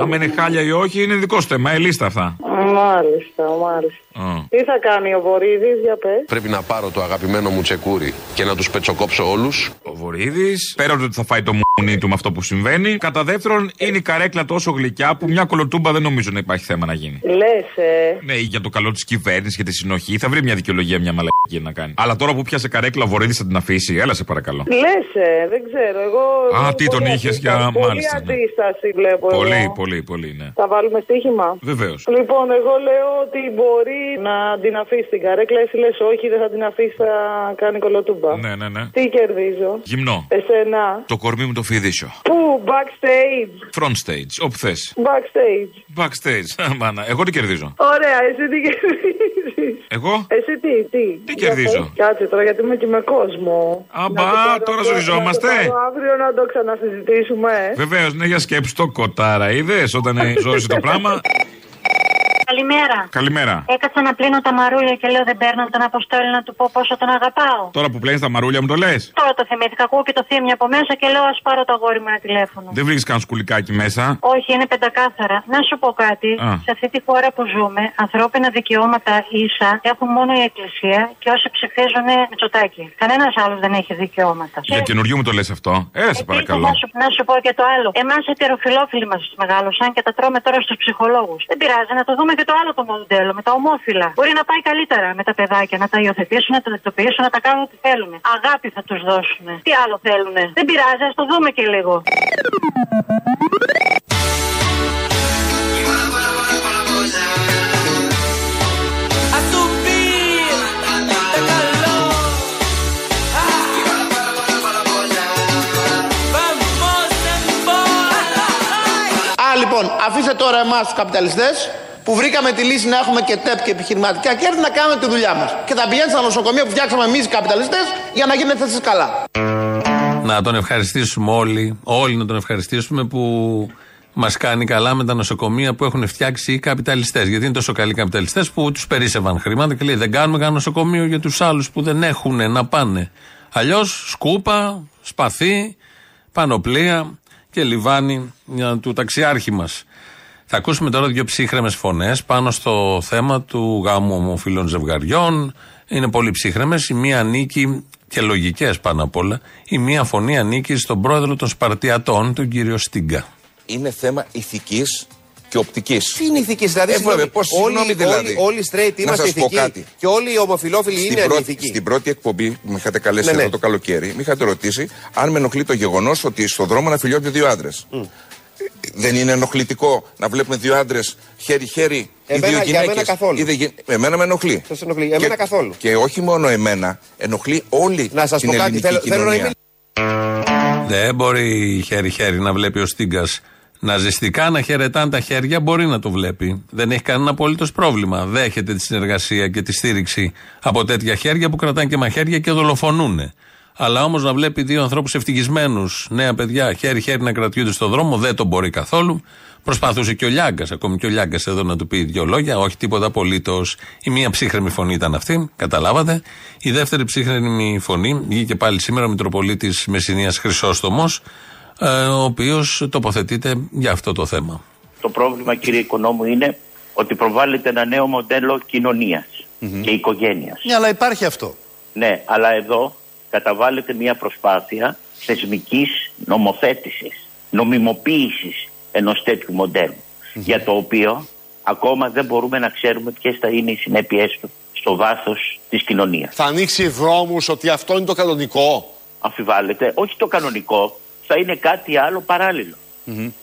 Speaker 15: Αν είναι χάλια ή όχι, είναι δικό σου θέμα. Ε, λίστα αυτά.
Speaker 16: Μάλιστα, μάλιστα.
Speaker 15: Α.
Speaker 16: Τι θα κάνει ο Βορύδης, για πες.
Speaker 17: Πρέπει να πάρω το αγαπημένο μου τσεκούρι και να τους πετσοκόψω όλους.
Speaker 15: Ο Βορύδης, πέρα ότι θα φάει το μουνί του με αυτό που συμβαίνει. Κατά δεύτερον, είναι η καρέκλα τόσο γλυκιά που μια κολοτούμπα δεν νομίζω να υπάρχει θέμα να γίνει.
Speaker 16: Λες, ε.
Speaker 15: Ναι, για το καλό της κυβέρνησης και τη συνοχή θα βρει μια δικαιολογία, μια μαλακή να κάνει. Αλλά τώρα που πιάσε καρέκλα ο Βορύδης θα την αφήσει, έλα σε παρακαλώ.
Speaker 16: Λες, ε, δεν ξέρω. Εγώ.
Speaker 15: Α, τι τον
Speaker 16: πολύ
Speaker 15: είχες για-
Speaker 16: αντίσταση. Πολύ
Speaker 15: μάλιστα, ναι.
Speaker 16: αντίσταση βλέπω
Speaker 15: Πολύ,
Speaker 16: εγώ.
Speaker 15: πολύ, πολύ, ναι.
Speaker 16: Θα βάλουμε στοίχημα;
Speaker 15: Βεβαίως.
Speaker 16: Λοιπόν, εγώ λέω ότι μπορεί να την αφήσει την καρέκλα. Εσύ λες όχι, δεν θα την αφήσει, θα κάνει κολοτούμπα.
Speaker 15: Ναι, ναι, ναι.
Speaker 16: Τι κερδίζω;
Speaker 15: Γυμνό.
Speaker 16: Εσένα;
Speaker 15: Το κορμί μου το φιδίσω.
Speaker 16: Πού, backstage;
Speaker 15: Front stage, όπου θες.
Speaker 16: Backstage.
Speaker 15: Backstage. Μάνα, εγώ τι κερδίζω;
Speaker 16: Ωραία, εσύ τι κερδίζεις;
Speaker 15: Εγώ;
Speaker 16: Εσύ τι, τι;
Speaker 15: Τι κερδίζω;
Speaker 16: Για πες. Κάτσε τώρα γιατί είμαι και με κόσμο.
Speaker 15: Αμπά,
Speaker 16: Να το πάρω
Speaker 15: τώρα
Speaker 16: αύριο-
Speaker 15: ζοριζόμαστε.
Speaker 16: να το πάρω Αύριο να το ξανασυζητήσουμε.
Speaker 15: Βεβαίως, ναι, για σκέψου το κοτάρα. Είδες όταν ε, ζόρισε το πράγμα.
Speaker 18: Καλημέρα.
Speaker 15: Καλημέρα.
Speaker 18: Έκατσα να πλύνω τα μαρούλια και λέω δεν παίρνω τον Αποστόλη να του πω πόσο τον αγαπάω.
Speaker 15: Τώρα που πλένεις τα μαρούλια μου το λες.
Speaker 18: Τώρα το θυμήθηκα, ακούω και το θύμιο από μέσα και λέω ας πάρω το αγόρι μου ένα τηλέφωνο.
Speaker 15: Δεν βρήκες καν σκουλικάκι μέσα.
Speaker 18: Όχι, είναι πεντακάθαρα. Να σου πω κάτι.
Speaker 15: Α.
Speaker 18: Σε αυτή τη χώρα που ζούμε, ανθρώπινα δικαιώματα ίσα έχουν μόνο η Εκκλησία και όσοι ψηφίζουν Μητσοτάκη. Κανένας άλλος δεν έχει δικαιώματα.
Speaker 15: Για καινούριο μου το λες αυτό. Έλα σε παρακαλώ.
Speaker 18: Να σου, να σου πω και το άλλο. Εμάς οι ετεροφιλόφιλοι μας μεγάλωσαν και τα τρώμε τώρα στους ψυχολόγους. Δεν πειράζει να το δούμε και το άλλο το μοντέλο με τα ομόφυλα. Μπορεί να πάει καλύτερα με τα παιδάκια, να τα υιοθετήσουν, να τα δεκτοποιήσουν, να τα κάνουν ό,τι θέλουν. Αγάπη θα τους δώσουν. Τι άλλο θέλουν. Δεν πειράζει, ας το δούμε και λίγο.
Speaker 10: A subir, está calor. Vamos
Speaker 1: Α, λοιπόν, αφήστε τώρα εμάς του καπιταλιστές που βρήκαμε τη λύση να έχουμε και τέπ και επιχειρηματικά κέρδη να κάνουμε τη δουλειά μας. Και θα πηγαίνετε στα νοσοκομεία που φτιάξαμε εμείς οι καπιταλιστές για να γίνετε εσείς καλά.
Speaker 2: Να τον ευχαριστήσουμε όλοι, όλοι να τον ευχαριστήσουμε που μας κάνει καλά με τα νοσοκομεία που έχουν φτιάξει οι καπιταλιστές. Γιατί είναι τόσο καλοί οι καπιταλιστές που τους περίσευαν χρήματα και λέει δεν κάνουμε κανένα νοσοκομείο για τους άλλους που δεν έχουν να πάνε. Αλλιώς σκούπα, σπαθί, πανοπλία και λιβάνι για του ταξιάρχη μας. Θα ακούσουμε τώρα δύο ψύχρεμες φωνές πάνω στο θέμα του γάμου ομοφυλών ζευγαριών. Είναι πολύ ψύχρεμες. Η μία ανήκει και λογικές πάνω απ' όλα. Η μία φωνή ανήκει στον πρόεδρο των Σπαρτιατών, τον κύριο Στίγκα.
Speaker 19: είναι θέμα ηθικής και οπτικής.
Speaker 7: Τι είναι ηθικής, δηλαδή.
Speaker 19: Ε,
Speaker 7: συγγνώμη,
Speaker 19: βέβαια, πώς,
Speaker 7: όλοι,
Speaker 19: συγγνώμη, δηλαδή.
Speaker 7: όλοι, όλοι οι straight
Speaker 19: Να
Speaker 7: είμαστε
Speaker 19: σας πω
Speaker 7: ηθικοί.
Speaker 19: κάτι.
Speaker 7: Και όλοι οι ομοφυλόφιλοι
Speaker 19: Στην
Speaker 7: είναι
Speaker 19: πρώτη,
Speaker 7: ηθικοί.
Speaker 19: στην πρώτη εκπομπή που με είχατε καλέσει
Speaker 7: Ναι, ναι.
Speaker 19: εδώ το καλοκαίρι, με είχατε ρωτήσει αν με ενοχλεί το γεγονός ότι στον δρόμο να φιλιώνται δύο άντρες. Δεν είναι ενοχλητικό να βλέπουμε δύο άντρες χέρι-χέρι ή
Speaker 7: Εμένα-
Speaker 19: δύο
Speaker 7: για
Speaker 19: γυναίκες.
Speaker 7: μένα καθόλου.
Speaker 19: Εμένα με ενοχλεί.
Speaker 7: Σας ενοχλεί. Εμένα
Speaker 19: και,
Speaker 7: καθόλου.
Speaker 19: Και όχι μόνο εμένα, ενοχλεί όλη
Speaker 7: Να σας
Speaker 19: την
Speaker 7: πω κάτι,
Speaker 19: ελληνική
Speaker 7: θέλω- θέλω να
Speaker 19: κοινωνία.
Speaker 2: Δεν μπορεί χέρι-χέρι να βλέπει ο Στίγκας Ναζιστικά να χαιρετάνε τα χέρια μπορεί να το βλέπει. Δεν έχει κανένα απολύτως πρόβλημα. Δέχεται τη συνεργασία και τη στήριξη από τέτοια χέρια που κρατάνε και μαχαίρια και δολοφονούν. Αλλά όμως να βλέπει δύο ανθρώπους ευτυχισμένους, νέα παιδιά, χέρι-χέρι να κρατιούνται στον δρόμο, δεν το μπορεί καθόλου. Προσπαθούσε και ο Λιάγκας, ακόμη και ο Λιάγκας εδώ να του πει δύο λόγια, όχι τίποτα απολύτως. Η μία ψύχρεμη φωνή ήταν αυτή, καταλάβατε. Η δεύτερη ψύχρεμη φωνή βγήκε πάλι σήμερα ο Μητροπολίτης Μεσσηνίας Χρυσόστομος, ε, ο οποίος τοποθετείται για αυτό το θέμα.
Speaker 20: Το πρόβλημα, κύριε Οικονόμου, είναι ότι προβάλλεται ένα νέο μοντέλο κοινωνίας και οικογένειας.
Speaker 8: Ναι, αλλά υπάρχει αυτό.
Speaker 20: Ναι, αλλά εδώ καταβάλλεται μια προσπάθεια θεσμικής νομοθέτησης, νομιμοποίησης ενός τέτοιου μοντέλου, για το οποίο ακόμα δεν μπορούμε να ξέρουμε ποιες θα είναι οι συνέπειές του στο βάθος της κοινωνίας.
Speaker 21: Θα ανοίξει δρόμους ότι αυτό είναι το κανονικό;
Speaker 20: Αμφιβάλλεται, όχι το κανονικό, θα είναι κάτι άλλο παράλληλο.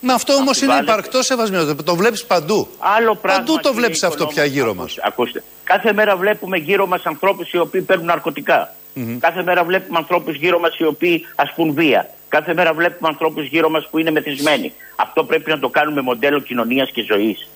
Speaker 8: Μα αυτό όμως είναι
Speaker 20: Αμφιβάλλεται.
Speaker 8: υπαρκτός σεβασμένο. Το βλέπεις παντού.
Speaker 20: Άλλο πράγμα.
Speaker 8: Παντού το
Speaker 20: κύριε
Speaker 8: βλέπεις αυτό
Speaker 20: Οικονόμου.
Speaker 8: πια γύρω μας.
Speaker 20: Ακούστε, ακούστε. Κάθε μέρα βλέπουμε γύρω μας ανθρώπους οι οποίοι παίρνουν ναρκωτικά. Κάθε μέρα βλέπουμε ανθρώπους γύρω μας οι οποίοι ασκούν βία. Κάθε μέρα βλέπουμε ανθρώπους γύρω μας που είναι μεθυσμένοι. Αυτό πρέπει να το κάνουμε μοντέλο κοινωνίας και ζωής.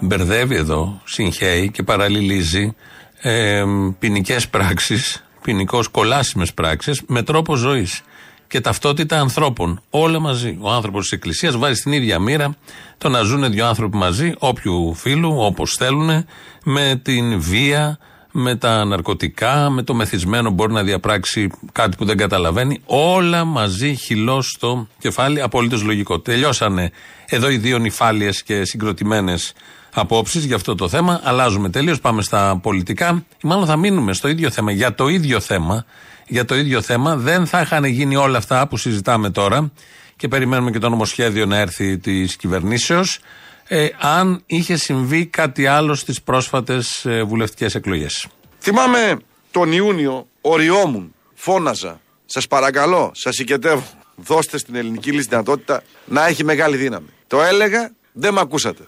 Speaker 2: Μπερδεύει εδώ, συγχαίει και παραλληλίζει ε, ποινικές πράξεις, ποινικώς κολάσιμες πράξεις με τρόπο ζωής και ταυτότητα ανθρώπων. Όλα μαζί. Ο άνθρωπος της Εκκλησίας βάζει στην ίδια μοίρα το να ζουν δύο άνθρωποι μαζί, όποιου φίλου, όπως θέλουν, με την βία, με τα ναρκωτικά, με το μεθυσμένο μπορεί να διαπράξει κάτι που δεν καταλαβαίνει. Όλα μαζί, χυλό στο κεφάλι, απολύτως λογικό. Τελειώσανε εδώ οι δύο νυφάλιες και συγκροτημένες απόψεις για αυτό το θέμα. Αλλάζουμε τελείως, πάμε στα πολιτικά. Ή μάλλον θα μείνουμε στο ίδιο θέμα. Για το ίδιο θέμα, για το ίδιο θέμα δεν θα είχαν γίνει όλα αυτά που συζητάμε τώρα και περιμένουμε και το νομοσχέδιο να έρθει της κυβερνήσεως. Ε, αν είχε συμβεί κάτι άλλο στις πρόσφατες ε, βουλευτικές εκλογές.
Speaker 22: Θυμάμαι τον Ιούνιο, οριόμουν, φώναζα. Σας παρακαλώ, σας συγκετεύω. Δώστε στην ελληνική λύση δυνατότητα να έχει μεγάλη δύναμη. Το έλεγα, δεν με ακούσατε.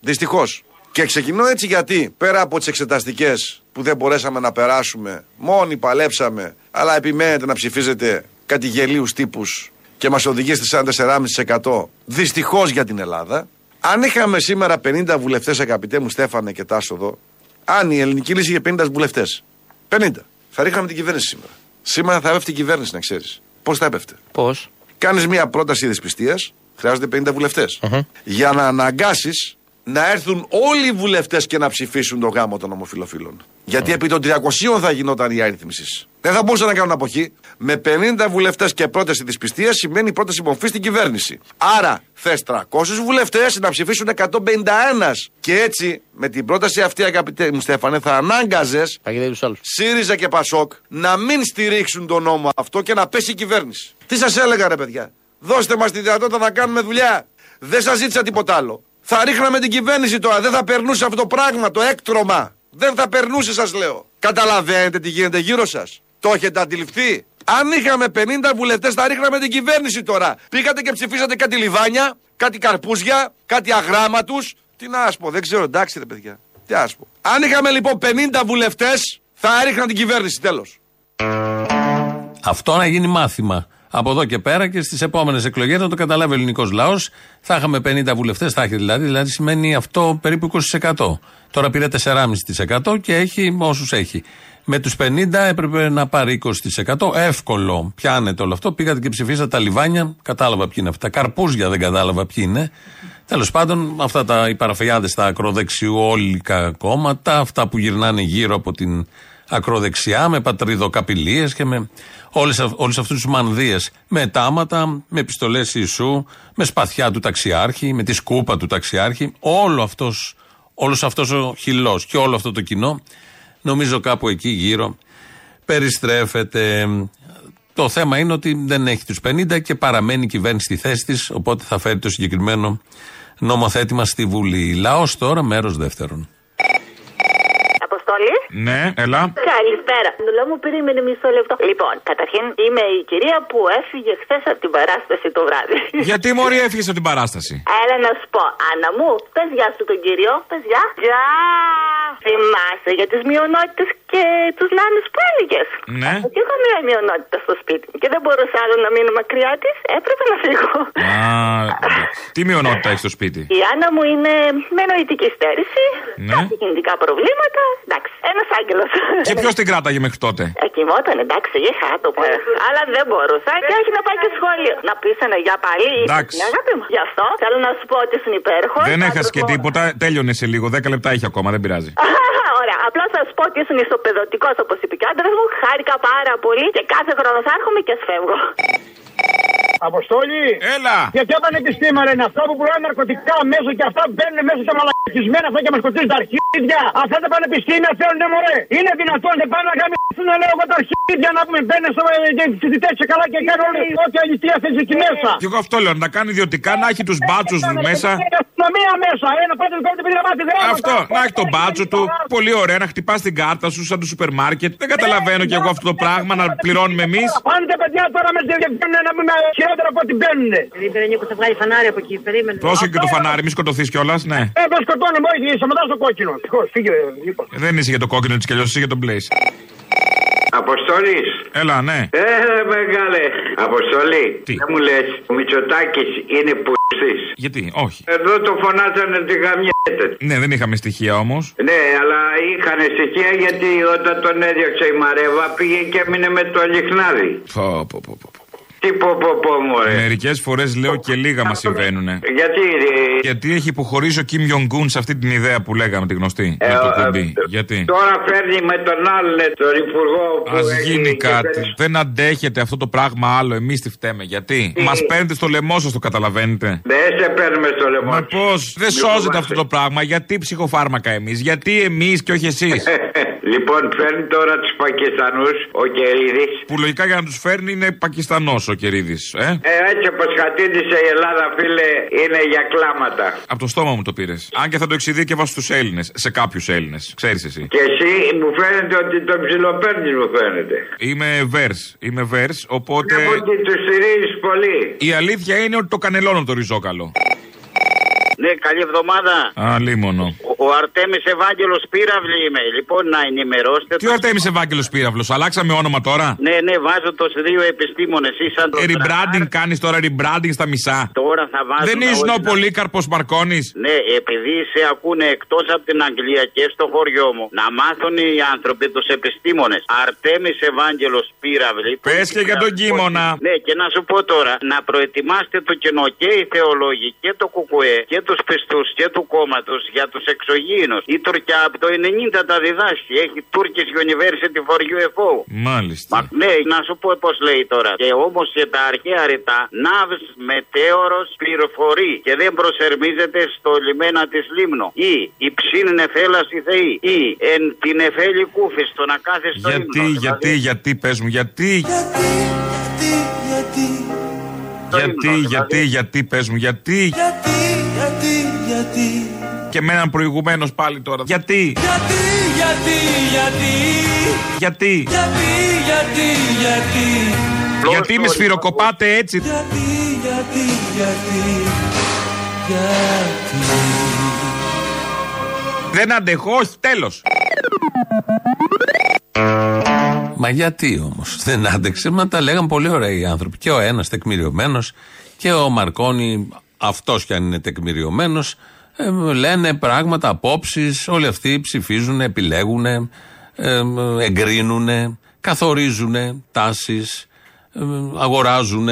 Speaker 22: Δυστυχώς. Και ξεκινώ έτσι γιατί πέρα από τις εξεταστικές που δεν μπορέσαμε να περάσουμε, μόνοι παλέψαμε, αλλά επιμένετε να ψηφίζετε κάτι γελίου τύπους και μας οδηγεί στη 44,5% δυστυχώς για την Ελλάδα. Αν είχαμε σήμερα 50 βουλευτές, αγαπητέ μου Στέφανε και Τάσο εδώ, αν η ελληνική λύση είχε 50 βουλευτές, 50, θα ρίχναμε την κυβέρνηση σήμερα. Σήμερα θα έπεφτε η κυβέρνηση, να ξέρεις. Πώς θα έπεφτε;
Speaker 23: Πώς;
Speaker 22: Κάνεις μια πρόταση δυσπιστίας, χρειάζονται 50 βουλευτε Για να αναγκάσεις να έρθουν όλοι οι βουλευτές και να ψηφίσουν το γάμο των ομοφυλοφίλων. Γιατί επί των 300 θα γινόταν η άρρυθμιση. Δεν θα μπορούσαν να κάνουν αποχή. Με 50 βουλευτές και πρόταση δυσπιστία σημαίνει πρόταση μορφής στην κυβέρνηση. Άρα θες 300 βουλευτές να ψηφίσουν 151. Και έτσι με την πρόταση αυτή, αγαπητέ μου Στέφανε, θα ανάγκαζες ΣΥΡΙΖΑ και ΠΑΣΟΚ να μην στηρίξουν τον νόμο αυτό και να πέσει η κυβέρνηση. Τι σας έλεγα, ρε παιδιά; Δώστε μας τη δυνατότητα να κάνουμε δουλειά. Δεν σας ζήτησα τίποτα άλλο. Θα ρίχναμε την κυβέρνηση τώρα. Δεν θα περνούσε αυτό το πράγμα, το έκτρωμα. Δεν θα περνούσε, σας λέω. Καταλαβαίνετε τι γίνεται γύρω σας. Το έχετε αντιληφθεί; Αν είχαμε 50 βουλευτές, θα ρίχναμε την κυβέρνηση τώρα. Πήγατε και ψηφίσατε κάτι λιβάνια, κάτι καρπούζια, κάτι αγράμματου. Τι να σου πω, δεν ξέρω, εντάξει ρε παιδιά. Τι να σου πω. Αν είχαμε λοιπόν 50 βουλευτές, θα έριχναν την κυβέρνηση, τέλος.
Speaker 2: Αυτό να γίνει μάθημα. Από εδώ και πέρα και στις επόμενες εκλογές να το καταλάβει ο ελληνικός λαός. Θα είχαμε 50 βουλευτές, θα έχει δηλαδή, δηλαδή σημαίνει αυτό περίπου 20%. Τώρα πήρε 4,5% και έχει όσους έχει. Με τους 50 έπρεπε να πάρει 20%. Εύκολο. Πιάνετε όλο αυτό. Πήγατε και ψηφίσατε τα λιβάνια. Κατάλαβα ποιοι είναι αυτά. Καρπούζια δεν κατάλαβα ποιοι είναι. Τέλος πάντων, αυτά τα οι παραφιάδες στα ακροδεξιόλικα κόμματα, αυτά που γυρνάνε γύρω από την ακροδεξιά με πατριδοκαπηλίες και με όλες, αυ- όλους αυτούς τους μανδύες με τάματα, με επιστολές Ιησού, με σπαθιά του ταξιάρχη, με τη σκούπα του ταξιάρχη. Όλο αυτός, όλος αυτός ο χυλός και όλο αυτό το κοινό νομίζω κάπου εκεί γύρω περιστρέφεται. Το θέμα είναι ότι δεν έχει τους 50 και παραμένει η κυβέρνηση στη θέση της, οπότε θα φέρει το συγκεκριμένο νομοθέτημα στη Βουλή. Λαός τώρα, μέρος δεύτερον.
Speaker 24: Αποστολή.
Speaker 15: Ναι, έλα.
Speaker 25: Καλησπέρα. Δουλό μου περίμενε μισό λεπτό. Λοιπόν, καταρχήν είμαι η κυρία που έφυγε χθες από την παράσταση το βράδυ.
Speaker 15: Γιατί μωρή έφυγες από την παράσταση;
Speaker 25: Έλα να σου πω, Άννα μου, πες γεια σου τον κύριο. Πες γεια. Γεια. Θυμάσαι για τις μειονότητες και τους νάνους που έλεγες.
Speaker 15: Ναι.
Speaker 25: Και έχω μία μειονότητα στο σπίτι μου και δεν μπορούσα άλλο να μείνω μακριά της. Έπρεπε να φύγω.
Speaker 15: Α, τι μειονότητα έχεις στο σπίτι;
Speaker 25: Η Άννα μου είναι με νοητική στέρηση,
Speaker 15: Ναι.
Speaker 25: κάποια κινητικά προβλήματα. Εντάξει, ένας άγγελος.
Speaker 15: Και ποιος την κράταγε μέχρι τότε;
Speaker 25: Εκοιμόταν, εντάξει, είχα άτομο. Αλλά δεν μπορούσα και έχει να πάει και σχολείο. Να πείσανε για πάλι.
Speaker 15: Εντάξει.
Speaker 25: Ναι, αγάπη μου. Γι' αυτό θέλω να σου πω ότι ήσουν υπέροχος.
Speaker 15: Δεν έχασες και τίποτα, τέλειωνε σε λίγο. 10 λεπτά έχει ακόμα, δεν πειράζει.
Speaker 25: Ωραία. Απλά θα σου πω ότι ήσουν ιστοπεδωτικό, όπως είπε και ο άντρας μου. Χάρηκα πάρα πολύ και κάθε χρόνο θα έρχομαι και σφεύγω.
Speaker 26: Αποστόλη!
Speaker 15: Έλα!
Speaker 26: Για ποια πανεπιστήμια είναι αυτά που πουλάνε ναρκωτικά μέσα και αυτά μπαίνουν μέσα σε μαλακισμένα αυτά και μα κοστίζουν τα αρχίδια. Αυτά τα πανεπιστήμια θέλουν μωρέ. Είναι δυνατόν δεν πάνε να γαμίσουν να λέω εγώ τα αρχίδια να πούμε μπαίνουν στο φοιτητέ και καλά και κάνουν όλοι ό,τι αλήθεια θες εκεί μέσα.
Speaker 15: Και εγώ αυτό λέω, να κάνει ιδιωτικά, να έχει του μπάτσου μέσα.
Speaker 26: Είναι αστυνομία μέσα. Ένα πάτε το παιδί να μάθει γράμματα.
Speaker 15: Αυτό, να έχει τον μπάτσο του. Πολύ ωραία, να χτυπά την κάρτα σου σαν το σούπερ μάρκετ. Δεν καταλαβαίνω κι εγώ αυτό το πράγμα να πληρώνουμε εμεί.
Speaker 26: Πάνε τα παιδιά τώρα με τη βγαίνουν να πούμε χειρότερα από ό,τι μπαίνουν.
Speaker 23: Περίμενε, Νίκο, θα βγάλει φανάρι από εκεί. Περίμενε.
Speaker 15: Πρόσεχε και το φανάρι, μη σκοτωθείς κιόλας, ναι.
Speaker 26: Ε, δεν σκοτώνουμε, όχι, σταματά το κόκκινο. Τυχώς, φύγε, λοιπόν.
Speaker 15: Δεν είσαι για το κόκκινο της κι αλλιώ, είσαι για τον Blaze.
Speaker 24: Αποστολή.
Speaker 15: Έλα, ναι.
Speaker 24: Ε, μεγάλε. Αποστολή. Τι; Δεν μου λες, ο Μητσοτάκης είναι πουστής.
Speaker 15: Γιατί, όχι.
Speaker 24: Εδώ το φωνάζανε τη γαμιέται.
Speaker 15: Ναι, δεν είχαμε στοιχεία όμως.
Speaker 24: Ναι, αλλά είχαν στοιχεία γιατί όταν τον έδιωξε η Μαρέβα πήγε και έμεινε με το λιχνάδι.
Speaker 15: Πω, πω, πω, πω.
Speaker 24: Τι πω πω πω μωρέ.
Speaker 15: Μερικές φορές λέω και λίγα μας συμβαίνουν.
Speaker 24: Γιατί. ε,
Speaker 15: Γιατί έχει υποχωρήσει ο Κιμ Ιονγκούν σε αυτή την ιδέα που λέγαμε τη γνωστή.
Speaker 24: Ε,
Speaker 15: με το
Speaker 24: ε,
Speaker 15: κουμπί. Γιατί;
Speaker 24: Τώρα φέρνει με τον άλλον τον υπουργό που.
Speaker 15: Α
Speaker 24: έχει
Speaker 15: γίνει
Speaker 24: και
Speaker 15: κάτι.
Speaker 24: φέρνει-
Speaker 15: Δεν αντέχετε αυτό το πράγμα άλλο. Εμείς τι φταίμε. Γιατί; Μας παίρνετε στο λαιμό σας, το καταλαβαίνετε.
Speaker 24: Δεν σε παίρνουμε στο λαιμό.
Speaker 15: Μα πώς; Δεν σώζεται αυτό το πράγμα. Γιατί ψυχοφάρμακα εμείς; Γιατί εμείς και όχι εσείς;
Speaker 24: Λοιπόν, φέρνει τώρα τους Πακιστανούς ο Κερίδης.
Speaker 15: Που λογικά για να τους φέρνει είναι Πακιστανός ο Κερίδης. Ε;
Speaker 24: Ε, έτσι όπως χατήντησε η Ελλάδα, φίλε, είναι για κλάματα.
Speaker 15: Από το στόμα μου το πήρες. Αν και θα το εξειδίκευα στους Έλληνες. Σε κάποιους Έλληνες. Ξέρεις εσύ.
Speaker 24: Και εσύ μου φαίνεται ότι τον ψιλοπαίρνεις, μου φαίνεται.
Speaker 15: Είμαι βέρς. Είμαι βέρς. Οπότε.
Speaker 24: Βλέπω ότι τους στηρίζεις πολύ.
Speaker 15: Η αλήθεια είναι ότι το κανελώνω το ριζόκαλο.
Speaker 27: Ναι, καλή εβδομάδα.
Speaker 15: Α, λίμωνο.
Speaker 27: Ο, ο Αρτέμις Ευάγγελος Πύραυλη είμαι. Λοιπόν, να ενημερώσετε.
Speaker 15: Τι ο Αρτέμις Ευάγγελος Πύραυλος, αλλάξαμε όνομα τώρα;
Speaker 27: Ναι, ναι, βάζω το σε δύο επιστήμονες. Ήσαν το
Speaker 15: Ε, rebranding κάνεις τώρα, rebranding στα μισά.
Speaker 27: Τώρα θα βάζω.
Speaker 15: Δεν ήσουν ο Πολύκαρπος Μαρκόνη.
Speaker 27: Ναι, επειδή σε ακούνε εκτός από την Αγγλία και στο χωριό μου, να μάθουν οι άνθρωποι τους επιστήμονες. Αρτέμις Ευάγγελος Πύραυλη.
Speaker 15: Πες και για τον Κίμωνα.
Speaker 27: Ναι, και να σου πω τώρα, να προετοιμάστε το κοινό και οι θεολόγοι και το κουκουέ και τους πιστούς και του κόμματος για τους εξωγήινους. Η Τουρκιά από το 90 τα διδάσκει. Έχει Turkish University for UFO.
Speaker 15: Μάλιστα.
Speaker 27: Μα, ναι, να σου πω πώς λέει τώρα. Και όμως και τα αρχαία ρητά, ναύς μετέωρος πληροφορεί και δεν προσερμίζεται στο λιμένα της Λίμνο. Ή υψήν νεφέλα η Θεή. Ή εν την εφέλη κούφης στο να κάθεσαι στο
Speaker 15: Γιατί,
Speaker 27: ύμνο.
Speaker 15: γιατί, γιατί, πες μου, γιατί; Γιατί, γιατί, γιατί, πε μου, γιατί.
Speaker 10: Γιατί, γιατί, γιατί.
Speaker 15: Και με έναν προηγουμένω πάλι τώρα. Γιατί;
Speaker 10: Γιατί, γιατί, γιατί;
Speaker 15: Γιατί;
Speaker 10: Γιατί, γιατί, γιατί;
Speaker 15: Γιατί με σφυροκοπάτε έτσι;
Speaker 10: Γιατί, γιατί, γιατί; Γιατί;
Speaker 15: Δεν αντεχώ, όχι, τέλος. Μα γιατί όμως; Δεν άντεξε, μα τα λέγαν πολύ ωραία οι άνθρωποι. Και ο ένας τεκμηριωμένος και ο Μαρκόνι, αυτός κι αν είναι τεκμηριωμένος, λένε πράγματα, απόψεις. Όλοι αυτοί ψηφίζουν, επιλέγουν, ε, εγκρίνουν, καθορίζουν τάσεις, αγοράζουν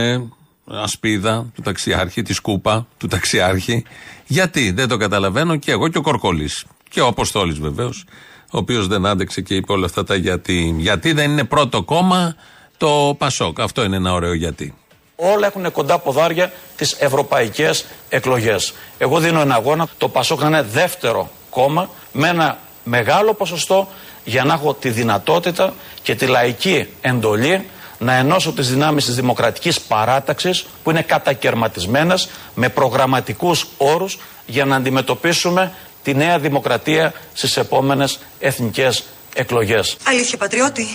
Speaker 15: ασπίδα του ταξιάρχη, τη σκούπα του ταξιάρχη. Γιατί δεν το καταλαβαίνω και εγώ και ο Κορκολή. Και ο Αποστόλης βεβαίως, ο οποίος δεν άντεξε και είπε όλα αυτά τα γιατί. Γιατί δεν είναι πρώτο κόμμα το Πασόκ. Αυτό είναι ένα ωραίο γιατί.
Speaker 28: Όλα έχουν κοντά ποδάρια τις ευρωπαϊκές εκλογές. Εγώ δίνω ένα αγώνα το Πασόκ να είναι δεύτερο κόμμα με ένα μεγάλο ποσοστό για να έχω τη δυνατότητα και τη λαϊκή εντολή να ενώσω τις δυνάμεις της δημοκρατικής παράταξης που είναι κατακαιρματισμένες με προγραμματικούς όρους για να αντιμετωπίσουμε τη νέα δημοκρατία στις επόμενες εθνικές εκλογές.
Speaker 29: Αλήθεια, πατριώτη;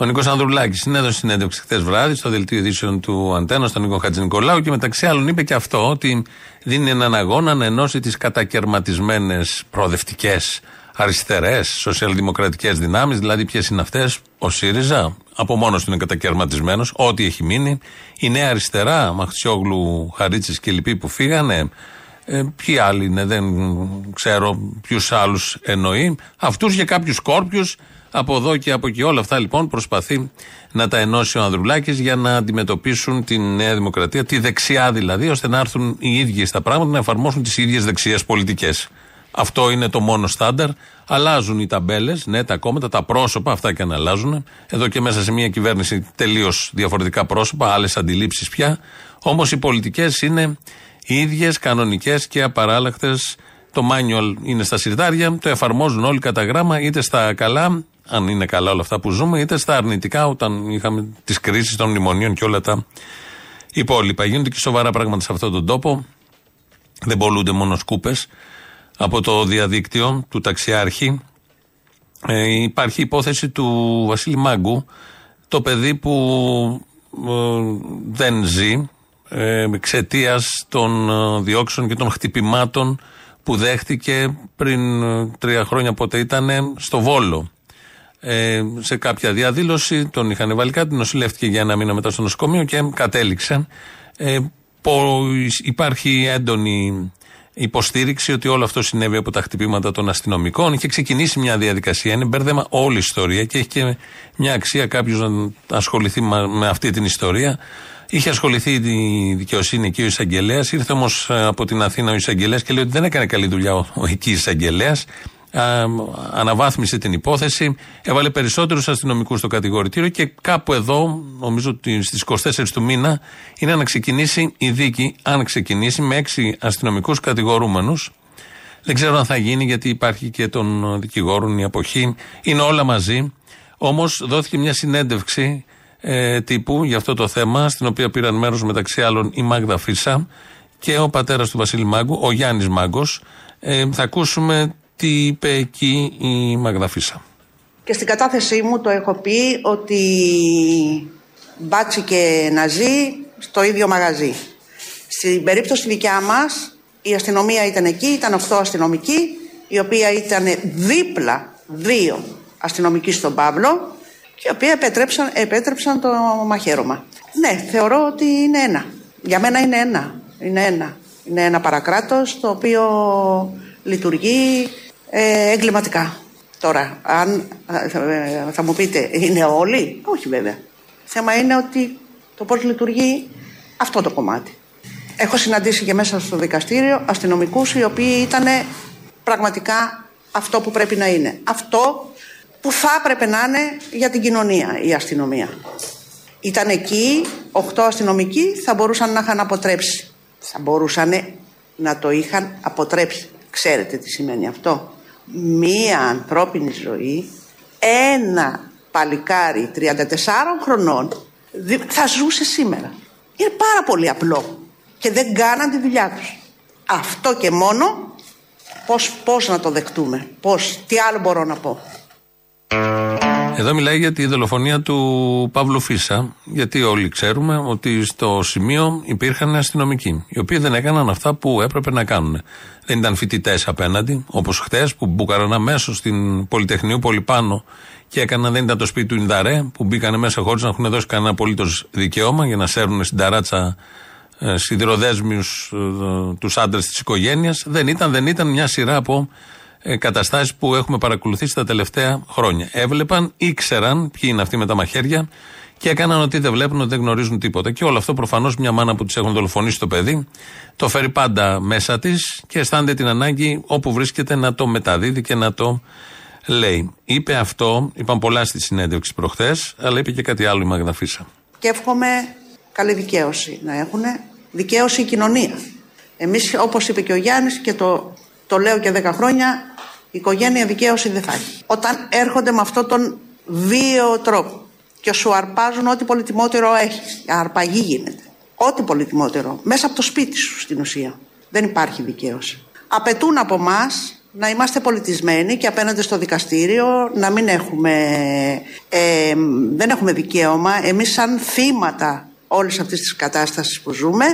Speaker 2: Ο Νίκος Ανδρουλάκης συνέδωσε συνέντευξη χθες βράδυ στο δελτίο ειδήσεων του Αντένα, στον Νίκο Χατζη Νικολάου και μεταξύ άλλων είπε και αυτό ότι δίνει έναν αγώνα να ενώσει τις κατακαιρματισμένες προοδευτικές αριστερές, σοσιαλδημοκρατικές δυνάμεις, δηλαδή ποιες είναι αυτές, ο ΣΥΡΙΖΑ, από μόνος του είναι κατακαιρματισμένος, ό,τι έχει μείνει, η Νέα Αριστερά, Μαχτσιόγλου, Χαρίτσης και λοιποί που φύγανε, ε, ποιοι άλλοι είναι, δεν ξέρω ποιους άλλους εννοεί. Αυτούς και κάποιους κόρπιους από εδώ και από εκεί. Όλα αυτά λοιπόν προσπαθεί να τα ενώσει ο Ανδρουλάκης για να αντιμετωπίσουν τη Νέα Δημοκρατία, τη δεξιά δηλαδή, ώστε να έρθουν οι ίδιοι στα πράγματα, να εφαρμόσουν τις ίδιες δεξιέ πολιτικές. Αυτό είναι το μόνο στάνταρ. Αλλάζουν οι ταμπέλες, ναι, τα κόμματα, τα πρόσωπα, αυτά και αν αλλάζουν. Εδώ και μέσα σε μια κυβέρνηση τελείως διαφορετικά πρόσωπα, άλλες αντιλήψεις πια. Όμως οι πολιτικές είναι οι ίδιες, κανονικές και απαράλλαχτες. Το manual είναι στα συρτάρια, το εφαρμόζουν όλοι κατά γράμμα, είτε στα καλά, αν είναι καλά όλα αυτά που ζούμε, είτε στα αρνητικά, όταν είχαμε τις κρίσεις των μνημονίων και όλα τα υπόλοιπα. Γίνονται και σοβαρά πράγματα σε αυτόν τον τόπο. Δεν πολλούνται μόνο σκούπες από το διαδίκτυο του ταξιάρχη. Ε, υπάρχει υπόθεση του Βασίλη Μάγκου, το παιδί που ε, δεν ζει ε, εξαιτίας των ε, διώξεων και των χτυπημάτων που δέχτηκε πριν ε, τρία χρόνια πότε ήταν στο Βόλο. Ε, σε κάποια διαδήλωση τον είχαν βάλει κάτι, νοσηλεύτηκε για ένα μήνα μετά στο νοσοκομείο και κατέληξε. Ε, πο, υπάρχει έντονη υποστήριξη ότι όλο αυτό συνέβη από τα χτυπήματα των αστυνομικών. Είχε ξεκινήσει μια διαδικασία, είναι μπέρδεμα όλη η ιστορία και έχει και μια αξία κάποιος να ασχοληθεί με αυτή την ιστορία. Είχε ασχοληθεί η δικαιοσύνη και ο εισαγγελέας. Ήρθε όμως από την Αθήνα ο εισαγγελέας και λέει ότι δεν έκανε καλή δουλειά ο, ο εκεί εισαγγελέας. Αναβάθμισε την υπόθεση, έβαλε περισσότερους αστυνομικούς στο κατηγορητήριο και κάπου εδώ, νομίζω ότι στις 24 του μήνα, είναι να ξεκινήσει η δίκη. Αν ξεκινήσει με έξι αστυνομικούς κατηγορούμενους. Δεν ξέρω αν θα γίνει γιατί υπάρχει και των δικηγόρων η αποχή. Είναι όλα μαζί. Όμως δόθηκε μια συνέντευξη ε, τύπου για αυτό το θέμα, στην οποία πήραν μέρος μεταξύ άλλων η Μάγδα Φίσα και ο πατέρας του Βασίλη Μάγκου, ο Γιάννης Μάγκος. Ε, θα ακούσουμε τι είπε εκεί η Μάγδα Φίσα.
Speaker 30: Και στην κατάθεσή μου το έχω πει ότι μπάτσι και ναζί στο ίδιο μαγαζί. Στην περίπτωση δικιά μας η αστυνομία ήταν εκεί, ήταν 8 αστυνομικοί, η οποία ήταν δίπλα δύο αστυνομικοί στον Παύλο και οι οποίοι επέτρεψαν, επέτρεψαν το μαχαίρωμα. Ναι, θεωρώ ότι είναι ένα. Για μένα είναι ένα. Είναι ένα. Είναι ένα παρακράτος το οποίο λειτουργεί ε, εγκληματικά. Τώρα, αν ε, θα μου πείτε, είναι όλοι, όχι βέβαια. Θέμα είναι ότι το πώς λειτουργεί αυτό το κομμάτι. Έχω συναντήσει και μέσα στο δικαστήριο αστυνομικούς οι οποίοι ήταν πραγματικά αυτό που πρέπει να είναι. Αυτό που θα έπρεπε να είναι για την κοινωνία η αστυνομία. Ήταν εκεί, οχτώ αστυνομικοί θα μπορούσαν να είχαν αποτρέψει. Θα μπορούσαν να το είχαν αποτρέψει. Ξέρετε τι σημαίνει αυτό; Μία ανθρώπινη ζωή, ένα παλικάρι 34 χρονών θα ζούσε σήμερα. Είναι πάρα πολύ απλό και δεν κάναν τη δουλειά τους. Αυτό και μόνο πώς, πώς να το δεκτούμε, πώς, τι άλλο μπορώ να πω.
Speaker 2: Εδώ μιλάει για τη δολοφονία του Παύλου Φίσα, γιατί όλοι ξέρουμε ότι στο σημείο υπήρχαν αστυνομικοί, οι οποίοι δεν έκαναν αυτά που έπρεπε να κάνουν. Δεν ήταν φοιτητές απέναντι, όπως χτε που μπούκαραν αμέσως στην Πολυτεχνείο πολύ πάνω και έκαναν, δεν ήταν το σπίτι του Ινδαρέ, που μπήκαν μέσα χωρίς να έχουν δώσει κανένα απολύτως δικαίωμα για να σέρνουν στην ταράτσα ε, σιδηροδέσμιους ε, τους άντρες της οικογένειας. Δεν ήταν, δεν ήταν μια σειρά από ε, καταστάσεις που έχουμε παρακολουθήσει τα τελευταία χρόνια. Έβλεπαν, ήξεραν ποιοι είναι αυτοί με τα μαχαίρια και έκαναν ότι δεν βλέπουν, ότι δεν γνωρίζουν τίποτα. Και όλο αυτό προφανώς μια μάνα που τη έχουν δολοφονήσει το παιδί το φέρει πάντα μέσα της και αισθάνεται την ανάγκη όπου βρίσκεται να το μεταδίδει και να το λέει. Είπε αυτό, είπαν πολλά στη συνέντευξη προχθές, αλλά είπε και κάτι άλλο η Μαγδα Φίσα.
Speaker 30: Και εύχομαι καλή δικαίωση να έχουν. Δικαίωση η κοινωνίας. Εμείς, όπως είπε και ο Γιάννης, και το, το λέω και 10 χρόνια, η οικογένεια δικαίωση δεν θα έχει. Όταν έρχονται με αυτόν τον βίαιο τρόπο και σου αρπάζουν ό,τι πολυτιμότερο έχεις. Αρπαγή γίνεται. Ό,τι πολυτιμότερο. Μέσα από το σπίτι σου στην ουσία. Δεν υπάρχει δικαίωση. Απαιτούν από εμά να είμαστε πολιτισμένοι και απέναντι στο δικαστήριο να μην έχουμε, ε, δεν έχουμε δικαίωμα εμείς σαν θύματα όλης αυτής της κατάστασης που ζούμε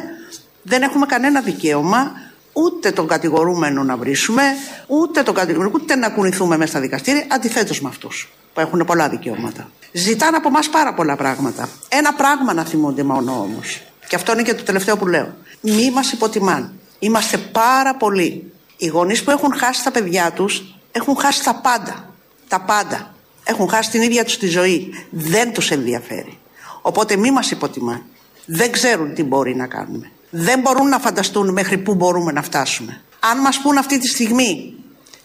Speaker 30: δεν έχουμε κανένα δικαίωμα ούτε τον κατηγορούμενο να βρίσουμε ούτε τον κατηγορούμενο ούτε να κουνηθούμε μέσα στα δικαστήρια αντιθέτως με αυτούς που έχουν πολλά δικαιώματα. Ζητάνε από εμά πάρα πολλά πράγματα. Ένα πράγμα να θυμούνται μόνο όμω. Και αυτό είναι και το τελευταίο που λέω. Μη μας υποτιμάν. Είμαστε πάρα πολλοί. Οι γονείς που έχουν χάσει τα παιδιά τους έχουν χάσει τα πάντα. Τα πάντα. Έχουν χάσει την ίδια τους τη ζωή. Δεν τους ενδιαφέρει. Οπότε μη μας υποτιμάν. Δεν ξέρουν τι μπορεί να κάνουμε. Δεν μπορούν να φανταστούν μέχρι πού μπορούμε να φτάσουμε. Αν μας πούν αυτή τη στιγμή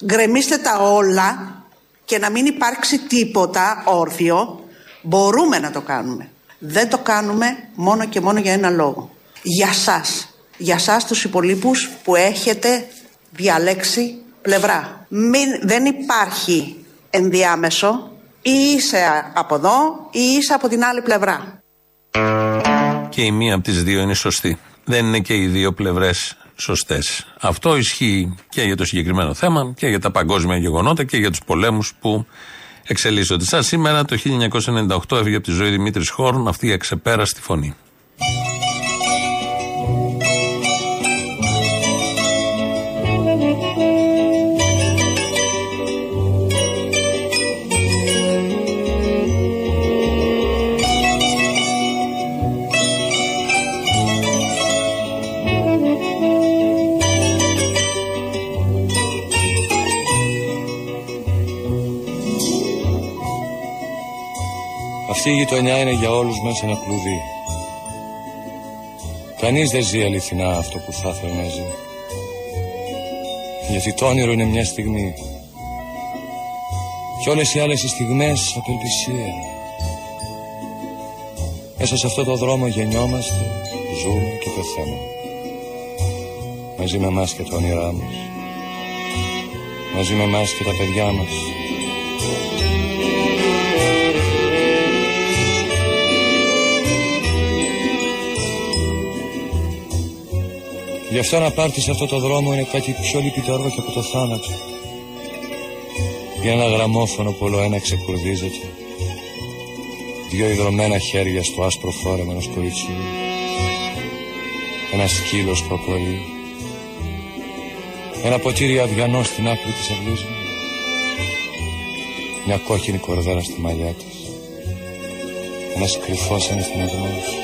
Speaker 30: γκρεμίστε τα όλα και να μην υπάρξει τίποτα όρθιο, μπορούμε να το κάνουμε. Δεν το κάνουμε μόνο και μόνο για ένα λόγο. Για σας. Για σας τους υπολείπους που έχετε διαλέξει πλευρά. Μην, δεν υπάρχει ενδιάμεσο ή είσαι από εδώ ή είσαι από την άλλη πλευρά.
Speaker 2: Και η μία από τις δύο είναι σωστή. Δεν είναι και οι δύο πλευρές σωστές. Αυτό ισχύει και για το συγκεκριμένο θέμα και για τα παγκόσμια γεγονότα και για τους πολέμους που εξελίσσονται. Σαν σήμερα το 1998 έφυγε από τη ζωή Δημήτρης Χόρν αυτή η αξεπέραστη φωνή.
Speaker 29: Αυτή η γειτονιά είναι για όλους μας ένα κλουβί. Κανείς δεν ζει αληθινά αυτό που θα ήθελε να ζει. Γιατί το όνειρο είναι μια στιγμή. Κι όλες οι άλλες οι στιγμές απελπισία. Μέσα σε αυτό το δρόμο γεννιόμαστε, ζούμε και πεθαίνουμε. Μαζί με εμάς και τα όνειρά μας. Μαζί με εμάς και τα παιδιά μας. Γι' αυτό να πάρεις σε αυτό το δρόμο είναι κάτι πιο λυπητερό και από το θάνατο. Για ένα γραμμόφωνο που όλο ένα ξεκουρδίζεται. Δυο ιδρωμένα χέρια στο άσπρο φόρεμα ενός κοριτσιού. Ένα σκύλος που απολύει. Ένα ποτήρι αυγανό στην άκρη της αυλής μου. Μια κόκκινη κορδέλα στη μαλλιά της. Ένας κρυφός ανιθιναγμός.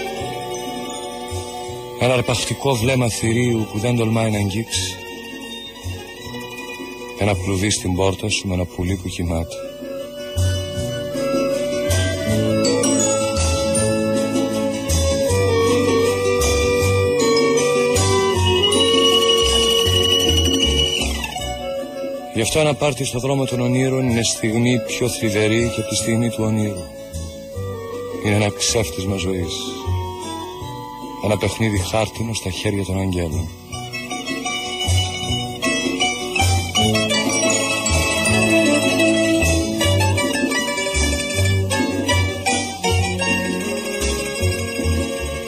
Speaker 29: Ένα αρπακτικό βλέμμα θηρίου που δεν τολμάει να αγγίξει. Ένα κλουβί στην πόρτα σου με ένα πουλί που κοιμάται. Γι' αυτό ένα πάρτι στο δρόμο των ονείρων είναι στιγμή πιο θλιβερή και από τη στιγμή του ονείρου. Είναι ένα ξέφτισμα ζωής. Ένα παιχνίδι χάρτινο στα χέρια των αγγέλων.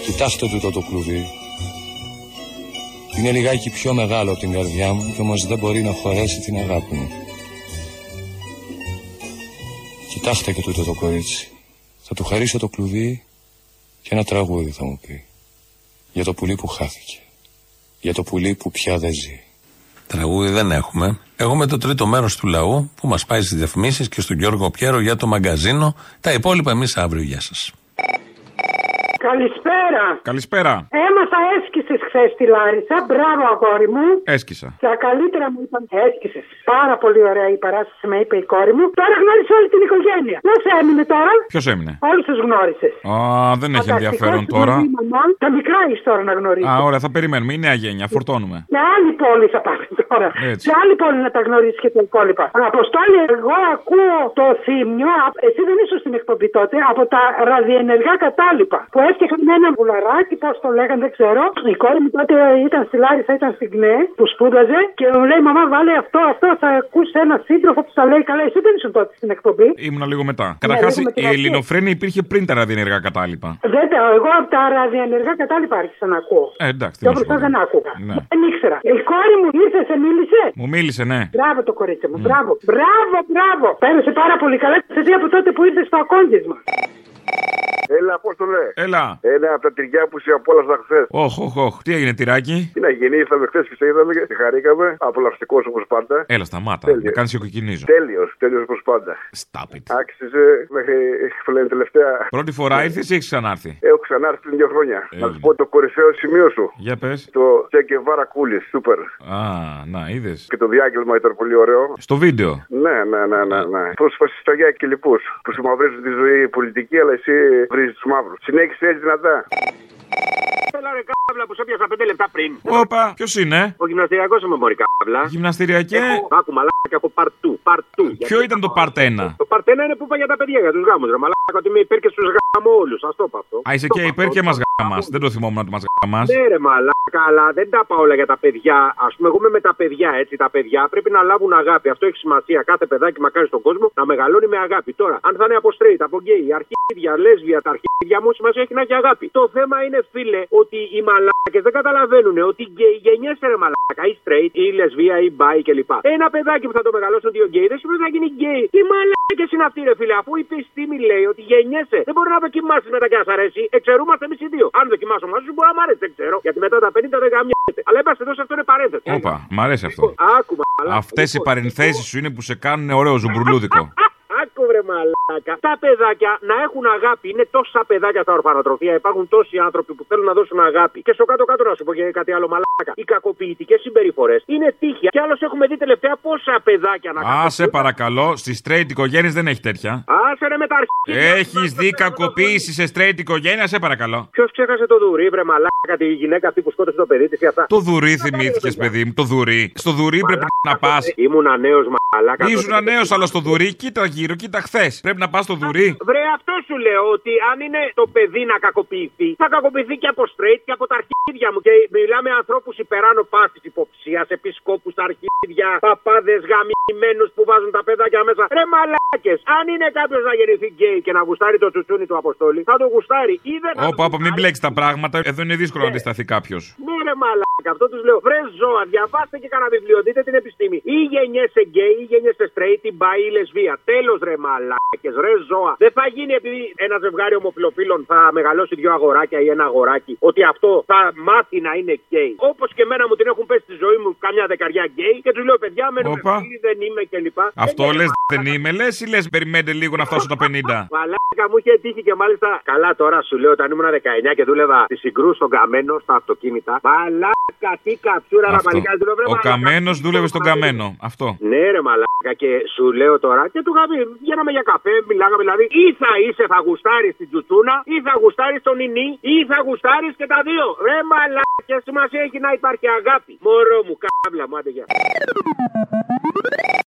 Speaker 29: Κοιτάστε τούτο το κλουβί. Είναι λιγάκι πιο μεγάλο από την καρδιά μου και όμως δεν μπορεί να χωρέσει την αγάπη μου. Κοιτάξτε και τούτο το κορίτσι. Θα του χαρίσω το κλουβί και ένα τραγούδι θα μου πει. Για το πουλί που χάθηκε. Για το πουλί που πια δεν ζει.
Speaker 2: Τραγούδι δεν έχουμε. Έχουμε το τρίτο μέρος του λαού που μας πάει στις διαφημίσεις και στον Γιώργο Πιέρο για το μαγκαζίνο. Τα υπόλοιπα εμείς αύριο. Γεια σας.
Speaker 31: Καλησπέρα.
Speaker 32: Καλησπέρα.
Speaker 31: Έμαθα έσκησες χθε στη Λάρισα. Μπράβο, αγόρι μου.
Speaker 32: Έσκησα.
Speaker 31: Τα καλύτερα μου είπαν έσκησε. Πάρα πολύ ωραία η παράσταση, με είπε η κόρη μου. Τώρα γνώρισες όλη την οικογένεια. Πώ έμεινε τώρα;
Speaker 32: Ποιος έμεινε;
Speaker 31: Όλους τους γνώρισες.
Speaker 32: Α, δεν έχει ενδιαφέρον τώρα.
Speaker 31: Τα μικρά έχει τώρα να γνωρίσει.
Speaker 32: Α, ωραία, θα περιμένουμε. Η νέα γένεια, φορτώνουμε.
Speaker 31: Σε άλλη πόλη θα πάμε τώρα.
Speaker 32: Έτσι.
Speaker 31: Σε άλλη πόλη να τα γνωρίσει και τα υπόλοιπα. Αποστόλη, εγώ ακούω το θύμιο. Εσύ δεν ήσουν στην εκπομπή τότε. Από τα ραδιενεργά κατάλοιπα. Που έφτιαχναν ένα βουλαράκι, πώς το λέγανε, δεν ξέρω. Η κόρη μου τότε ήταν στη Λάρισα, ήταν στην ΚΝΕ, που σπούδαζε και μου λέει: Μαμά, βάλε αυτό, αυτό. Θα ακούσει ένα σύντροφο που θα λέει καλά. Εσύ δεν ήσουν τότε στην εκπομπή.
Speaker 15: Ήμουνα λίγο μετά. Καταρχάς,
Speaker 31: λίγο με την
Speaker 15: η
Speaker 31: αρχή.
Speaker 15: ελληνοφρένεια υπήρχε πριν τα ραδιενεργά κατάλοιπα.
Speaker 31: Βέβαια, εγώ από τα ραδιενεργά κατάλοιπα άρχισα να ακούω.
Speaker 15: Ε, εντάξει, τι
Speaker 31: Πιο
Speaker 15: να σου
Speaker 31: μπροστά
Speaker 15: πω.
Speaker 31: δεν άκουγα.
Speaker 15: Ναι.
Speaker 31: Δεν ήξερα. Η κόρη μου ήρθε, σε μίλησε.
Speaker 15: Μου μίλησε, ναι.
Speaker 31: Μπράβο το κορίτσι μου, μπράβο. Μπράβο, μπράβο. Πέρασε πάρα πολύ καλά και σε δει από τότε που ήρθε στο ακόντισμα.
Speaker 33: Έλα, πώς το λέει.
Speaker 15: Έλα.
Speaker 33: Ένα από τα τυριά που σε απόλαυσα χθες.
Speaker 15: Όχ, όχ, όχ. Τι έγινε, τυράκι;
Speaker 33: Τι να γίνει, ήρθαμε χθες και σε είδαμε και χαρήκαμε. Απολαυστικός όπως πάντα.
Speaker 15: Έλα, σταμάτα.
Speaker 33: Τέλειος.
Speaker 15: Με κάνεις κοκκινίζω.
Speaker 33: Τέλειος, τέλειος όπως πάντα.
Speaker 15: Stop it.
Speaker 33: Άξιζε μέχρι που λένε τελευταία.
Speaker 15: Πρώτη φορά ήρθες ή έχεις ξανάρθει;
Speaker 33: Έχω ξανάρθει πριν δύο χρόνια. Να σου πω το κορυφαίο σημείο σου.
Speaker 15: Για πες.
Speaker 33: Το Τσέκεβάρα Κούλι, σούπερ.
Speaker 15: Α, να, είδες.
Speaker 33: Και το διάγγελμα ήταν πολύ ωραίο.
Speaker 15: Στο βίντεο.
Speaker 33: Ναι, ναι, ναι, ναι. ναι. Πρόσφαση στα γεια και λοιπού. Που σου μαυρίζουν τη ζωή πολιτική, αλλά εσύ βρίζεις τους μαύρους. Συνέχισε έτσι δυνατά.
Speaker 34: Έλα ρε κάβλα που σε έπιασα πέντε λεπτά πριν.
Speaker 15: Όπα, ποιος είναι;
Speaker 34: Ο γυμναστηριακός είμαι μωρή κάβλα.
Speaker 15: Γυμναστηριακέ.
Speaker 34: Έχω, άκου μαλάκα έχω part two. Part two.
Speaker 15: Ποιο ήταν το part 1.
Speaker 34: Το part 1 είναι που είπα για τα παιδιά, για τους γάμους. Ρε μαλάκα ότι είμαι υπέρ και στους γάμους όλου. Α το πω αυτό.
Speaker 15: Α, είσαι και υπέρ και μας γάμας. Δεν το θυμόμουν να το μας γάμας.
Speaker 34: Ναι, ρε μαλάκα, αλλά δεν τα πάω όλα για τα παιδιά. Α πούμε, εγώ είμαι με τα παιδιά, έτσι. Τα παιδιά πρέπει να λάβουν αγάπη. Αυτό έχει σημασία. Κάθε παιδάκι μακάρι στον κόσμο να μεγαλώνει με αγάπη. Τώρα, αν θα είναι από straight, από γκέι, αρχίδια, λέσβια, τα αρχίδια μου σημασία έχει να έχει αγάπη. Το θέμα είναι, φίλε, ότι οι μαλάκες δεν καταλαβαίνουν ότι γκέι γενιέσαι ρε μαλάκα, ή straight, ή λεσβία, ή bi κλπ. Ένα παιδάκι που θα το μεγαλώσουν δύο γκέι δεν σημαίνει ότι θα γίνει γκέι. Τι μαλάκες είναι αυτοί, ρε φίλε, αφού η επιστήμη λέει ότι γενιέσαι. Δεν μπορεί να δοκιμάσεις μετά και να σ' αρέσει. Εξαιρούμαστε εμείς οι δύο. Αν δοκιμάσω μαζί σου μπορεί να μ' αρέσει, δεν ξέρω. Γιατί μετά τα 50 δεν γαμιέται. Αλλά είπαστε εδώ σε αυτό είναι παρένθεση.
Speaker 15: Όπα, μ' αρέσει αυτό.
Speaker 34: Άκου, μαλάκα.
Speaker 15: Αυτές οι παρενθέσεις σου είναι που σε κάνουν ωραίο ζουμπρουλούδικο.
Speaker 34: Άκου βρε μαλάκα. Τα παιδάκια να έχουν αγάπη. Είναι τόσα παιδάκια στα ορφανοτροφεία. Υπάρχουν τόσοι άνθρωποι που θέλουν να δώσουν αγάπη. Και στο κάτω-κάτω να σου πω και κάτι άλλο μαλάκα. Οι κακοποιητικές συμπεριφορές είναι τύχια. Κι άλλος έχουμε δει τελευταία πόσα παιδάκια να
Speaker 15: Α, σε παρακαλώ, στι straight οικογένειες δεν έχει τέτοια.
Speaker 34: Άσε ρε με τα αρχίδια.
Speaker 15: Έχεις δει κακοποίηση σε straight οικογένεια, σε παρακαλώ.
Speaker 34: Ποιος ξέχασε το δουρί, βρε μαλάκα, τη γυναίκα αυτή που σκότωσε το παιδί της και αυτά.
Speaker 15: Το δουρί θυμήθηκες, παιδί μου, το δουρί. Στο δουρί πρέπει να πας.
Speaker 34: Ήμουνα νέος μαλάκα.
Speaker 15: Ήσουν νέος, αλλά στο δουρί, κοίτα γύρω, κοίτα χθες. Πρέπει να πας στο δουρί.
Speaker 34: Βρε, αυτό σου λέω ότι αν είναι το παιδί να κακοποιηθεί, θα κακοποιηθεί και από straight και από τα αρχίδια μου. Και μιλάμε ανθρώπους υπεράνω πάσης υποψίας, επισκόπους, αρχίδια, παπάδες γαμημένους που βάζουν τα παιδάκια μέσα. Ρε μαλάκες, αν είναι κάποιος να γεννηθεί γκέι και να γουστάρει το τσουτσούνι του Αποστόλη, θα το γουστάρει ή δεν θα
Speaker 15: Όπα, όπα, μην μπλέξεις τα πράγματα. Εδώ είναι δύσκολο να αντισταθεί κάποιος.
Speaker 34: ναι, ρε μαλάκα, αυτό τους λέω. Βρε ζώα, διαβάστε και κανένα βιβλίο, δείτε την επιστήμη. Ή γενιέσαι γκέι, ή γενιέσαι straight, ή bi, ή λεσβία. Τέλος ρε μαλάκες, ρε ζώα. Δεν θα γίνει επειδή ένα ζευγάρι ομοφυλοφίλων θα μεγαλώσει δύο αγοράκια ή ένα αγοράκι, ότι αυτό θα μάθει να είναι γκέι. Όπως και εμένα μου την έχουν πέσει στη ζωή μου καμιά δεκαριά γκέι και τους λέω παιδιά, μένουμε
Speaker 15: Όπα.
Speaker 34: φίλοι, δεν είμαι κλπ.
Speaker 15: Αυτό λες δεν είμαι, λες ή λες περιμένετε λίγο να φτάσω τα 50.
Speaker 34: Μαλάκα μου είχε τύχει και μάλιστα. Καλά τώρα σου λέω όταν ήμουν 19 και δούλευα τη συγκρού στον καμένο στα αυτοκίνητα. Μαλάκα τι καψούρα να
Speaker 15: Αυτό.
Speaker 34: παλικάρι του λέω, βρε,
Speaker 15: Ο
Speaker 34: μαλάκα.
Speaker 15: καμένος δούλευε στον καμένος. Αυτό.
Speaker 34: Ναι, ρε μαλάκα και σου λέω τώρα και του είχα πει, βγαίναμε για καφέ, μιλάγαμε δηλαδή. Ή θα είσαι, θα γουστάρεις την τσουτσούνα, ή θα γουστάρεις τον νινί, ή θα γουστάρεις και τα δύο. Ρε μαλάκα, σημασία έχει να υπάρχει αγάπη. Μωρό μου, κάβλα μου, άντε γεια.